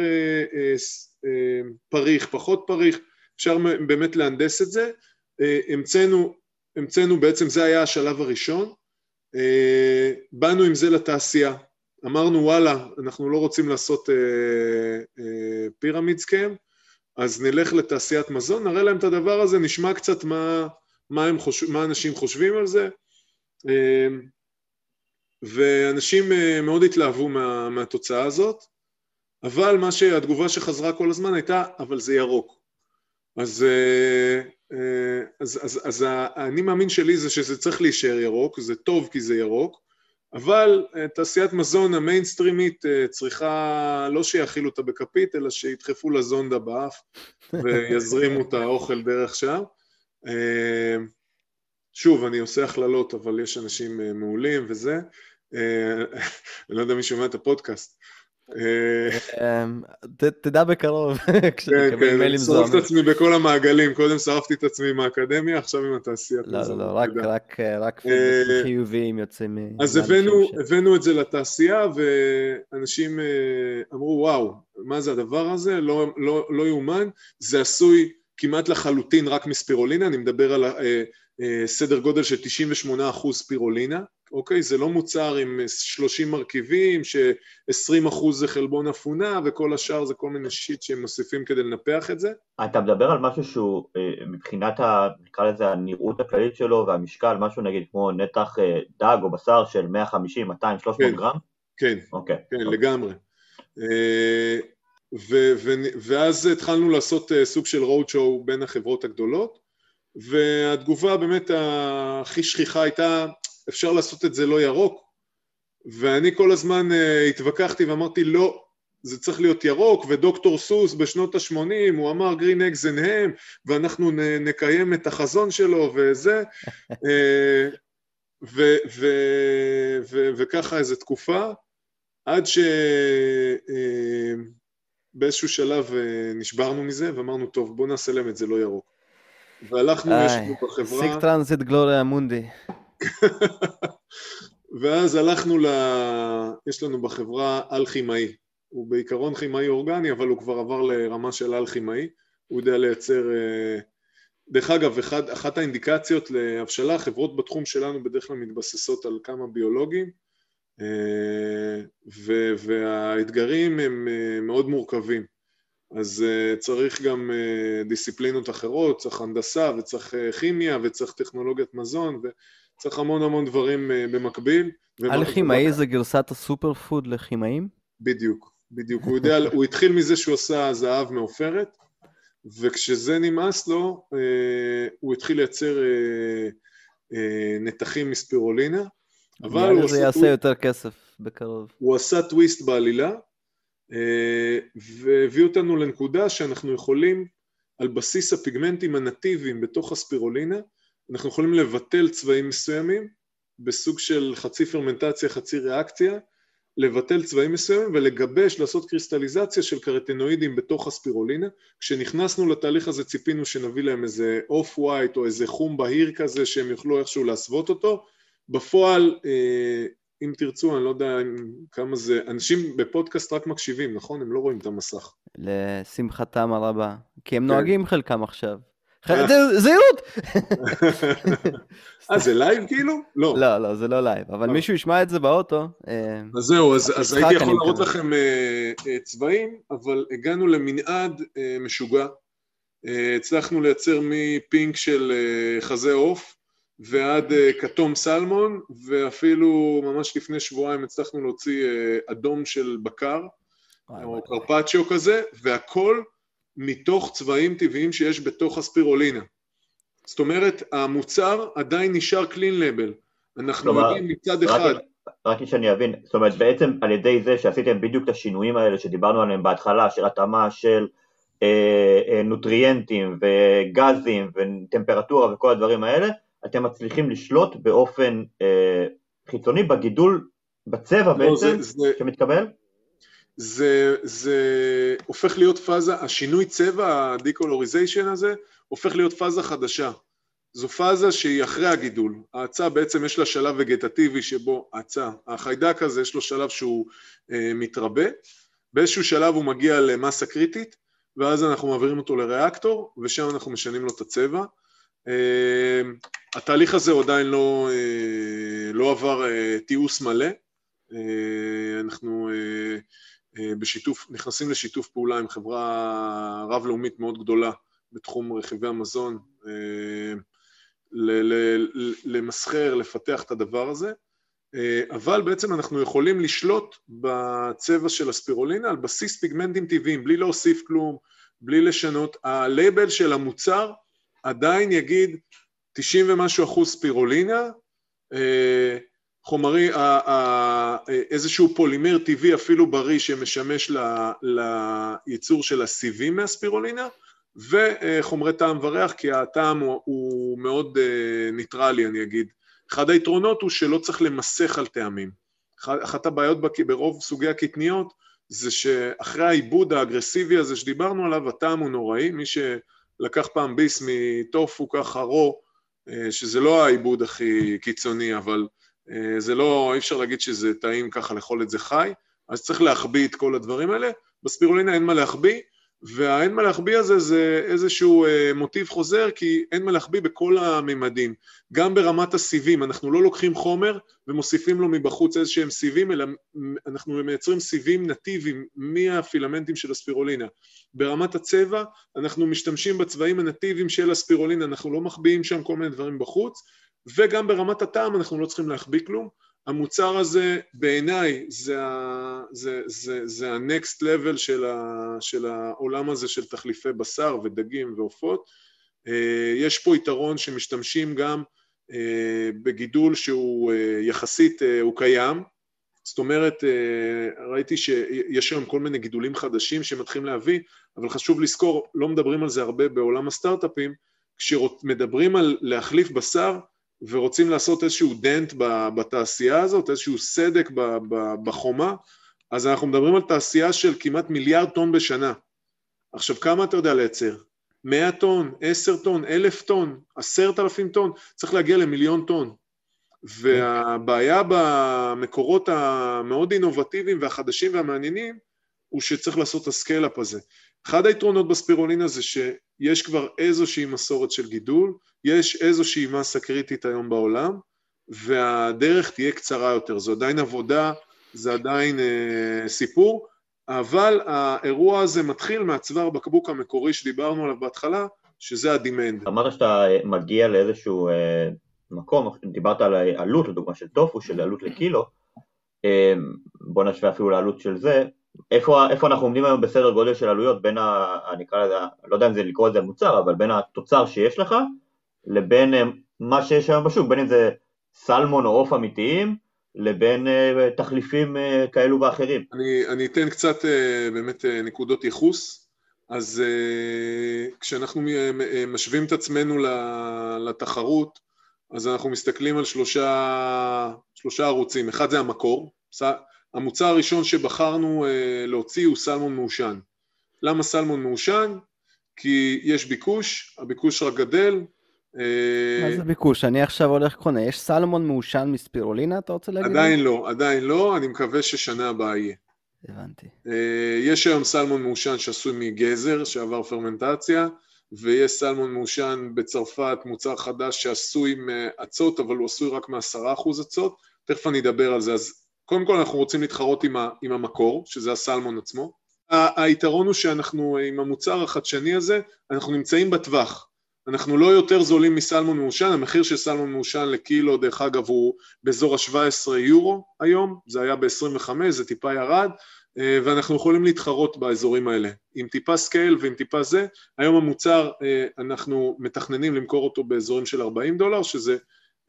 פריך, פחות פריך, אפשר באמת להנדס את זה. אה, המצאנו, המצאנו בעצם, זה היה השלב הראשון, אה, באנו עם זה לתעשייה, אמרנו וואלה, אנחנו לא רוצים לעשות פירמיד סקאם, אז נלך לתעשיית מזון, נראה להם את הדבר הזה, נשמע קצת מה, מה, חושב, מה אנשים חושבים על זה, אה, ואנשים מאוד התלהבו מה, מהתוצאה הזאת, אבל מה שהתגובה שחזרה כל הזמן הייתה, אבל זה ירוק. אז אה, אז, אז, אז האני מאמין שלי זה שזה צריך להישאר ירוק, זה טוב כי זה ירוק, אבל אה, תעשיית מזון המיינסטרימית אה, צריכה לא שיאכילו אותה בכפית, אלא שידחפו לה זונדה באף <laughs> ויזרימו את האוכל דרך שם. שוב, אני עושה הכללות, אבל יש אנשים מעולים וזה. <laughs> אני לא יודע מי שומע את הפודקאסט. אמ, תדע בקרוב, <laughs> כשתקבל כן, מיילים כן, זוהמים. שרוף את עצמי בכל המעגלים, קודם שרפתי את עצמי מהאקדמיה, עכשיו עם התעשייה. לא, לא, לא, רק אה, חיוביים יוצאים. אז הבאנו את זה לתעשייה, ואנשים אה, אמרו, וואו, מה זה הדבר הזה? לא, לא יאומן, זה עשוי כמעט לחלוטין רק מספירולינה, אני מדבר על אה, סדר גודל של 98 אחוז ספירולינה, אוקיי? זה לא מוצר עם 30 מרכיבים, ש-20% זה חלבון אפונה וכל השאר זה כל מיני שיט שהם מוסיפים כדי לנפח את זה. אתה מדבר על משהו שהוא אה, מבחינת, ה, נקרא לזה הנראות הכללית שלו והמשקל, משהו נגיד כמו נתח אה, דג או בשר של 150, 200, 300 כן, גרם? כן, אוקיי, כן, אוקיי. לגמרי. אה, ו- ו- ואז התחלנו לעשות סוג של road show בין החברות הגדולות, והתגובה באמת הכי שכיחה הייתה, אפשר לעשות את זה לא ירוק, ואני כל הזמן uh, התווכחתי ואמרתי לא, זה צריך להיות ירוק, ודוקטור סוס בשנות ה-80, הוא אמר green eggs and ham, ואנחנו נקיים את החזון שלו וזה, uh, <laughs> ו- ו- ו- וככה איזו תקופה, עד שבאיזשהו uh, שלב נשברנו מזה ואמרנו, טוב, בוא נעשה להם את זה לא ירוק. והלכנו, לנו בחברה... sic transit gloria mundi. ואז הלכנו ל... יש לנו בחברה על-כימאי. הוא בעיקרון כימאי אורגני, אבל הוא כבר עבר לרמה של על-כימאי. הוא יודע לייצר... אה, דרך אגב, אחד, אחת האינדיקציות להבשלה, חברות בתחום שלנו בדרך כלל מתבססות על כמה ביולוגים, ו- והאתגרים הם מאוד מורכבים. אז צריך גם דיסציפלינות אחרות, צריך הנדסה וצריך כימיה וצריך טכנולוגיית מזון וצריך המון המון דברים במקביל. על-כימאי זה גרסת הסופר פוד לכימאים? בדיוק, בדיוק. הוא, יודע, הוא התחיל מזה שהוא עשה זהב מעופרת, וכשזה נמאס לו, אה, הוא התחיל לייצר אה, אה, נתחים מספירולינה, אבל הוא זה יעשה הוא, יותר כסף בקרוב. הוא עשה טוויסט בעלילה, והביא אותנו לנקודה שאנחנו יכולים, על בסיס הפיגמנטים הנטיביים בתוך הספירולינה, אנחנו יכולים לבטל צבעים מסוימים בסוג של חצי פרמנטציה, חצי ריאקציה, לבטל צבעים מסוימים ולגבש, לעשות קריסטליזציה של קרוטנואידים בתוך הספירולינה. כשנכנסנו לתהליך הזה ציפינו שנביא להם איזה off-white או איזה חום בהיר כזה שהם יוכלו איכשהו להסוות אותו. בפועל, אה, אם תרצו, אני לא יודע כמה זה, אנשים בפודקאסט רק מקשיבים, נכון? הם לא רואים את המסך. לשמחתם הרבה, כי הם כן. נוהגים חלקם עכשיו. זהירות! אה, זה live כאילו? לא. לא, לא, זה לא live, אבל אה. מישהו ישמע את זה באוטו. אה, אז זהו, אז הייתי יכול להראות לכם אה, צבעים, אבל הגענו למנעד משוגע. הצלחנו לייצר מ pink של חזה עוף ועד כתום סלמון, ואפילו ממש לפני שבועיים הצלחנו להוציא אדום של בקר, או קרפצ'יו כזה, והכל מתוך צבעים טבעיים שיש בתוך הספירולינה. זאת אומרת, המוצר עדיין נשאר קלין לבל. אנחנו יודעים מצד אחד... רק שאני אבין, זאת אומרת בעצם על ידי זה שעשיתם בדיוק את השינויים האלה שדיברנו עליהם בהתחלה, של התאמה של אה, אה, נוטריאנטים וגזים וטמפרטורה וכל הדברים האלה, אתם מצליחים לשלוט באופן אה, חיצוני בגידול, בצבע לא, בעצם זה, זה... שמתקבל? זה, זה הופך להיות פאזה, השינוי צבע, ה decolorization הזה, הופך להיות פאזה חדשה. זו פאזה שהיא אחרי הגידול. האצה בעצם יש לה שלב וגטטיבי שבו האצה, החיידק הזה יש לו שלב שהוא אה, מתרבה, באיזשהו שלב הוא מגיע למסה קריטית, ואז אנחנו מעבירים אותו לריאקטור, ושם אנחנו משנים לו את הצבע. אה, התהליך הזה עדיין לא, אה, לא עבר אה, תיעוש מלא. אה, אנחנו בשיתוף, נכנסים לשיתוף פעולה עם חברה רב-לאומית מאוד גדולה בתחום רכיבי המזון, למסחר, לפתח את הדבר הזה, אבל בעצם אנחנו יכולים לשלוט בצבע של הספירולינה על בסיס פיגמנטים טבעיים, בלי להוסיף כלום, בלי לשנות. הלייבל של המוצר עדיין יגיד 90 ומשהו אחוז ספירולינה, חומרי, איזשהו פולימר טבעי אפילו בריא שמשמש לייצור של הסיבים מהספירולינה וחומרי טעם וריח כי הטעם הוא, הוא מאוד אה, ניטרלי אני אגיד. אחד היתרונות הוא שלא צריך למסך על טעמים. אחת הבעיות ברוב סוגי הקטניות זה שאחרי העיבוד האגרסיבי הזה שדיברנו עליו הטעם הוא נוראי, מי שלקח פעם ביס מטופו ככה רו, אה, שזה לא העיבוד הכי קיצוני אבל אה, זה לא, אי אפשר להגיד שזה טעים ככה לאכול את זה חי, אז צריך להחביא את כל הדברים האלה. בספירולינה אין מה להחביא, והאין מה להחביא הזה זה איזשהו אה, מוטיב חוזר, כי אין מה להחביא בכל הממדים. גם ברמת הסיבים, אנחנו לא לוקחים חומר ומוסיפים לו מבחוץ איזה שהם סיבים, אלא אנחנו מייצרים סיבים נטיביים מהפילמנטים של הספירולינה. ברמת הצבע, אנחנו משתמשים בצבעים הנטיביים של הספירולינה, אנחנו לא מחביאים שם כל מיני דברים בחוץ, וגם ברמת הטעם אנחנו לא צריכים להחביא כלום. המוצר הזה בעיניי זה, זה, זה, זה ה-next level של, ה, של העולם הזה של תחליפי בשר ודגים ועופות. אה, יש פה יתרון שמשתמשים גם אה, בגידול שהוא אה, יחסית, הוא קיים, זאת אומרת, ראיתי שיש היום כל מיני גידולים חדשים שמתחילים להביא, אבל חשוב לזכור, לא מדברים על זה הרבה בעולם הסטארט-אפים, כשמדברים על להחליף בשר, ורוצים לעשות איזשהו דנט בתעשייה הזאת, איזשהו סדק בחומה, אז אנחנו מדברים על תעשייה של כמעט מיליארד טון בשנה. עכשיו, כמה אתה יודע לייצר? 100 טון, 10 טון, 1,000 טון, 10,000 טון, צריך להגיע למיליון טון. והבעיה במקורות המאוד אינובטיביים והחדשים והמעניינים, הוא שצריך לעשות את ה scale-up הזה. אחד היתרונות בספירולינה זה שיש כבר איזושהי מסורת של גידול, יש איזושהי מסה קריטית היום בעולם, והדרך תהיה קצרה יותר. זו עדיין עבודה, זה עדיין אה, סיפור, אבל האירוע הזה מתחיל מהצוואר בקבוק המקורי שדיברנו עליו בהתחלה, שזה הדימנד. אמרת שאתה מגיע לאיזשהו אה, מקום, דיברת על עלות לדוגמה של טופו, של עלות לקילו, אה, בוא נשווה אפילו לעלות של זה, איפה, איפה אנחנו עומדים היום בסדר גודל של עלויות בין, ה, אני אקרא לזה, לא יודע אם זה לקרוא לזה מוצר, אבל בין התוצר שיש לך לבין אה, מה שיש היום בשוק, בין אם זה סלמון או עוף אמיתיים, לבין uh, תחליפים uh, כאלו ואחרים. אני, אני אתן קצת באמת נקודות ייחוס. אז כשאנחנו משווים את עצמנו לתחרות, אז אנחנו מסתכלים על שלושה, שלושה ערוצים. אחד זה המקור. המוצר הראשון שבחרנו uh, להוציא הוא סלמון מעושן. למה סלמון מעושן? כי יש ביקוש, הביקוש רק גדל, מה זה ביקוש? אני עכשיו הולך קונה. יש סלמון מעושן מספירולינה, אתה רוצה להגיד? עדיין לא, עדיין לא, אני מקווה ששנה הבאה יהיה. הבנתי. אה, יש היום סלמון מעושן שעשוי מגזר, שעבר פרמנטציה, ויש סלמון מעושן בצרפת, מוצר חדש שעשוי מאצות, אבל הוא עשוי רק מעשרה אחוז אצות. תכף אני אדבר על זה. אז קודם כל אנחנו רוצים להתחרות עם, ה, עם המקור, שזה הסלמון עצמו. היתרון הוא שאנחנו, עם המוצר החדשני הזה, אנחנו נמצאים בטווח. אנחנו לא יותר זולים מסלמון מעושן, המחיר של סלמון מעושן לקילו דרך אגב הוא באזור ה-17 יורו היום, זה היה ב-25, זה טיפה ירד, אה, ואנחנו יכולים להתחרות באזורים האלה, עם טיפה scale ועם טיפה זה, היום המוצר אה, אנחנו מתכננים למכור אותו באזורים של 40 דולר, שזה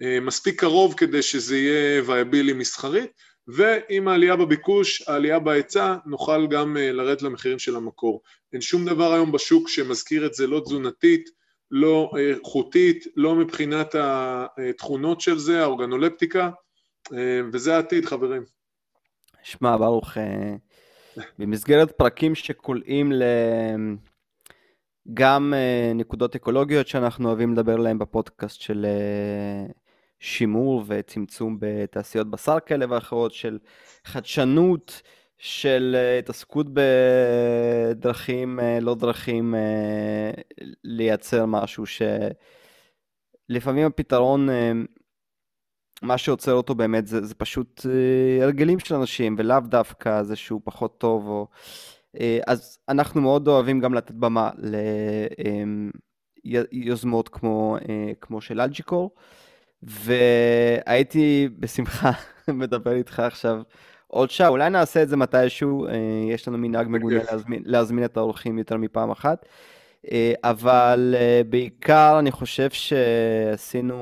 אה, מספיק קרוב כדי שזה יהיה viable מסחרית, ועם העלייה בביקוש, העלייה בהיצע, נוכל גם לרדת למחירים של המקור. אין שום דבר היום בשוק שמזכיר את זה, לא תזונתית, לא איכותית, לא מבחינת התכונות של זה, האורגנולפטיקה, וזה העתיד, חברים. שמע, ברוך, אה, במסגרת פרקים שקולעים ל... גם אה, נקודות אקולוגיות שאנחנו אוהבים לדבר עליהן בפודקאסט של אה, שימור וצמצום בתעשיות בשר כאלה ואחרות, של חדשנות, של אה, התעסקות בדרכים, אה, לא דרכים, אה, לייצר משהו שלפעמים הפתרון, מה שעוצר אותו באמת זה, זה פשוט הרגלים של אנשים, ולאו דווקא זה שהוא פחות טוב. או... אז אנחנו מאוד אוהבים גם לתת במה ליוזמות כמו, כמו של אלג'יקור, והייתי בשמחה <laughs> מדבר איתך עכשיו. עוד שעה, אולי נעשה את זה מתישהו, אה, יש לנו מנהג מגונה להזמין, להזמין את האורחים יותר מפעם אחת. אה, אבל אה, בעיקר אני חושב שעשינו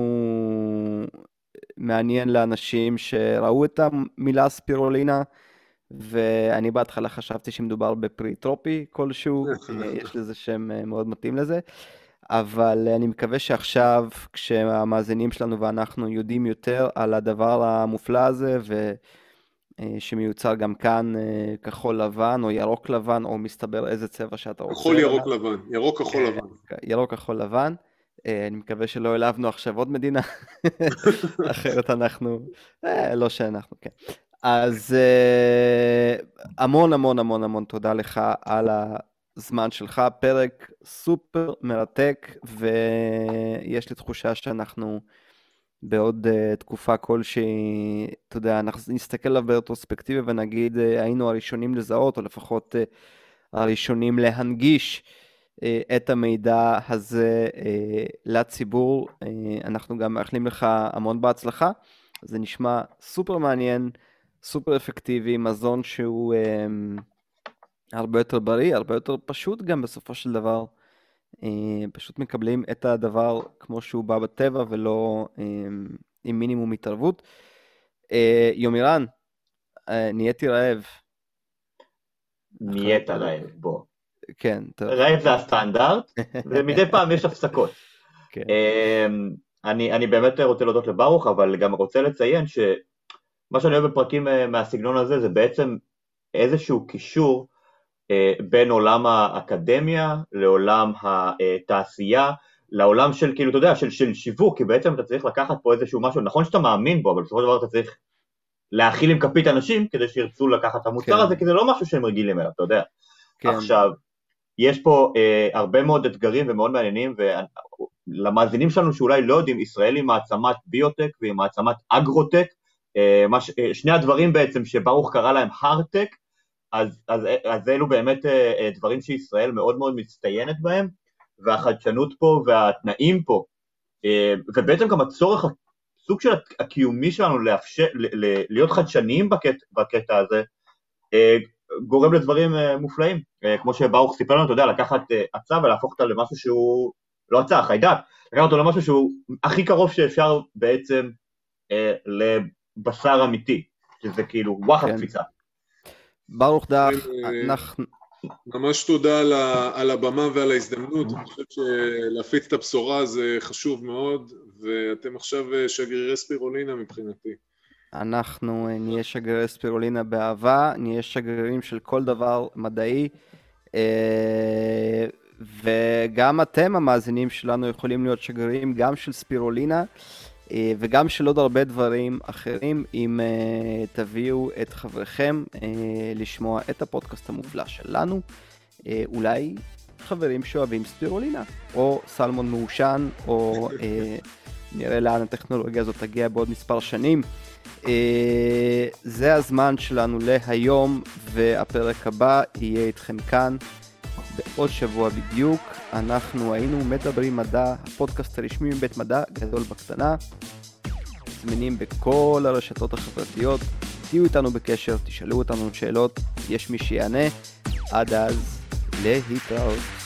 מעניין לאנשים שראו את המילה ספירולינה, ואני בהתחלה חשבתי שמדובר בפרי טרופי כלשהו, יש לזה שם מאוד מתאים לזה. אבל אני מקווה שעכשיו, כשהמאזינים שלנו ואנחנו יודעים יותר על הדבר המופלא הזה, ו... אה, שמיוצר גם כאן אה, כחול לבן או ירוק לבן, או מסתבר איזה צבע שאתה רוצה. כחול ירוק לבן, ירוק כחול לבן. ירוק כחול לבן. אה, אני מקווה שלא העלבנו עכשיו עוד מדינה, <laughs> אחרת אנחנו, לא שאנחנו, כן. אז המון המון המון המון תודה לך על הזמן שלך, פרק סופר מרתק, ויש לי תחושה שאנחנו... בעוד uh, תקופה כלשהי, אתה יודע, אנחנו נסתכל עליו ברטרוספקטיבה ונגיד, uh, היינו הראשונים לזהות, או לפחות uh, הראשונים להנגיש uh, את המידע הזה uh, לציבור. Uh, אנחנו גם מאחלים לך המון בהצלחה. זה נשמע סופר מעניין, סופר אפקטיבי, מזון שהוא uh, הרבה יותר בריא, הרבה יותר פשוט גם בסופו של דבר. אה, פשוט מקבלים את הדבר כמו שהוא בא בטבע ולא אה, עם מינימום התערבות. אה, יומירן, נהייתי רעב. נהיית רעב, בוא. כן, טוב. רעב זה הסטנדרט, <laughs> ומדי פעם יש הפסקות. כן. אני, אני באמת רוצה להודות לברוך, אבל גם רוצה לציין שמה שאני אוהב בפרקים מהסגנון הזה זה בעצם איזשהו קישור בין עולם האקדמיה לעולם התעשייה, לעולם של כאילו, אתה יודע, של, של שיווק, כי בעצם אתה צריך לקחת פה איזשהו משהו, נכון שאתה מאמין בו, אבל בסופו של דבר אתה צריך להכיל עם כפית אנשים כדי שירצו לקחת את המוצר כן. הזה, כי זה לא משהו שהם רגילים אליו, אתה יודע. כן. עכשיו, יש פה אה, הרבה מאוד אתגרים ומאוד מעניינים, למאזינים שלנו שאולי לא יודעים, ישראל היא מעצמת ביוטק והיא מעצמת אגרוטק, אה, מש, אה, שני הדברים בעצם שברוך קרא להם הרטק, אז, אז, אז אלו באמת אה, דברים שישראל מאוד מאוד מצטיינת בהם, והחדשנות פה והתנאים פה, ובעצם גם הצורך, סוג של הקיומי שלנו לאפשר, להיות חדשניים בקט, בקטע הזה, גורם לדברים מופלאים, כמו שברוך סיפר לנו, אתה יודע, לקחת עצה ולהפוך אותה למשהו שהוא לא הצעה, חיידק, לקחת אותו למשהו שהוא הכי קרוב שאפשר בעצם אה, לבשר אמיתי, שזה כאילו וואחד כן. קפיצה. ברוך דח, אנחנו... ממש תודה על, ה, על הבמה ועל ההזדמנות, אני חושב שלהפיץ את הבשורה זה חשוב מאוד, ואתם עכשיו אה, שגרירי ספירולינה מבחינתי. אנחנו אה, נהיה שגרירי ספירולינה באהבה, נהיה שגרירים של כל דבר מדעי, אה, וגם אתם המאזינים שלנו יכולים להיות שגרירים גם של ספירולינה אה, וגם של עוד הרבה דברים אחרים אם אה, תביאו את חבריכם אה, לשמוע את הפודקאסט המופלא שלנו. אולי חברים שאוהבים ספירולינה או סלמון מעושן או <laughs> נראה לאן הטכנולוגיה הזאת תגיע בעוד מספר שנים. זה הזמן שלנו להיום והפרק הבא יהיה איתכם כאן בעוד שבוע בדיוק. אנחנו היינו מדברים מדע, הפודקאסט הרשמי מבית מדע, גדול בקטנה. זמינים בכל הרשתות החברתיות. תהיו איתנו בקשר, תשאלו אותנו שאלות, יש מי שיענה. עד אז, להתראות.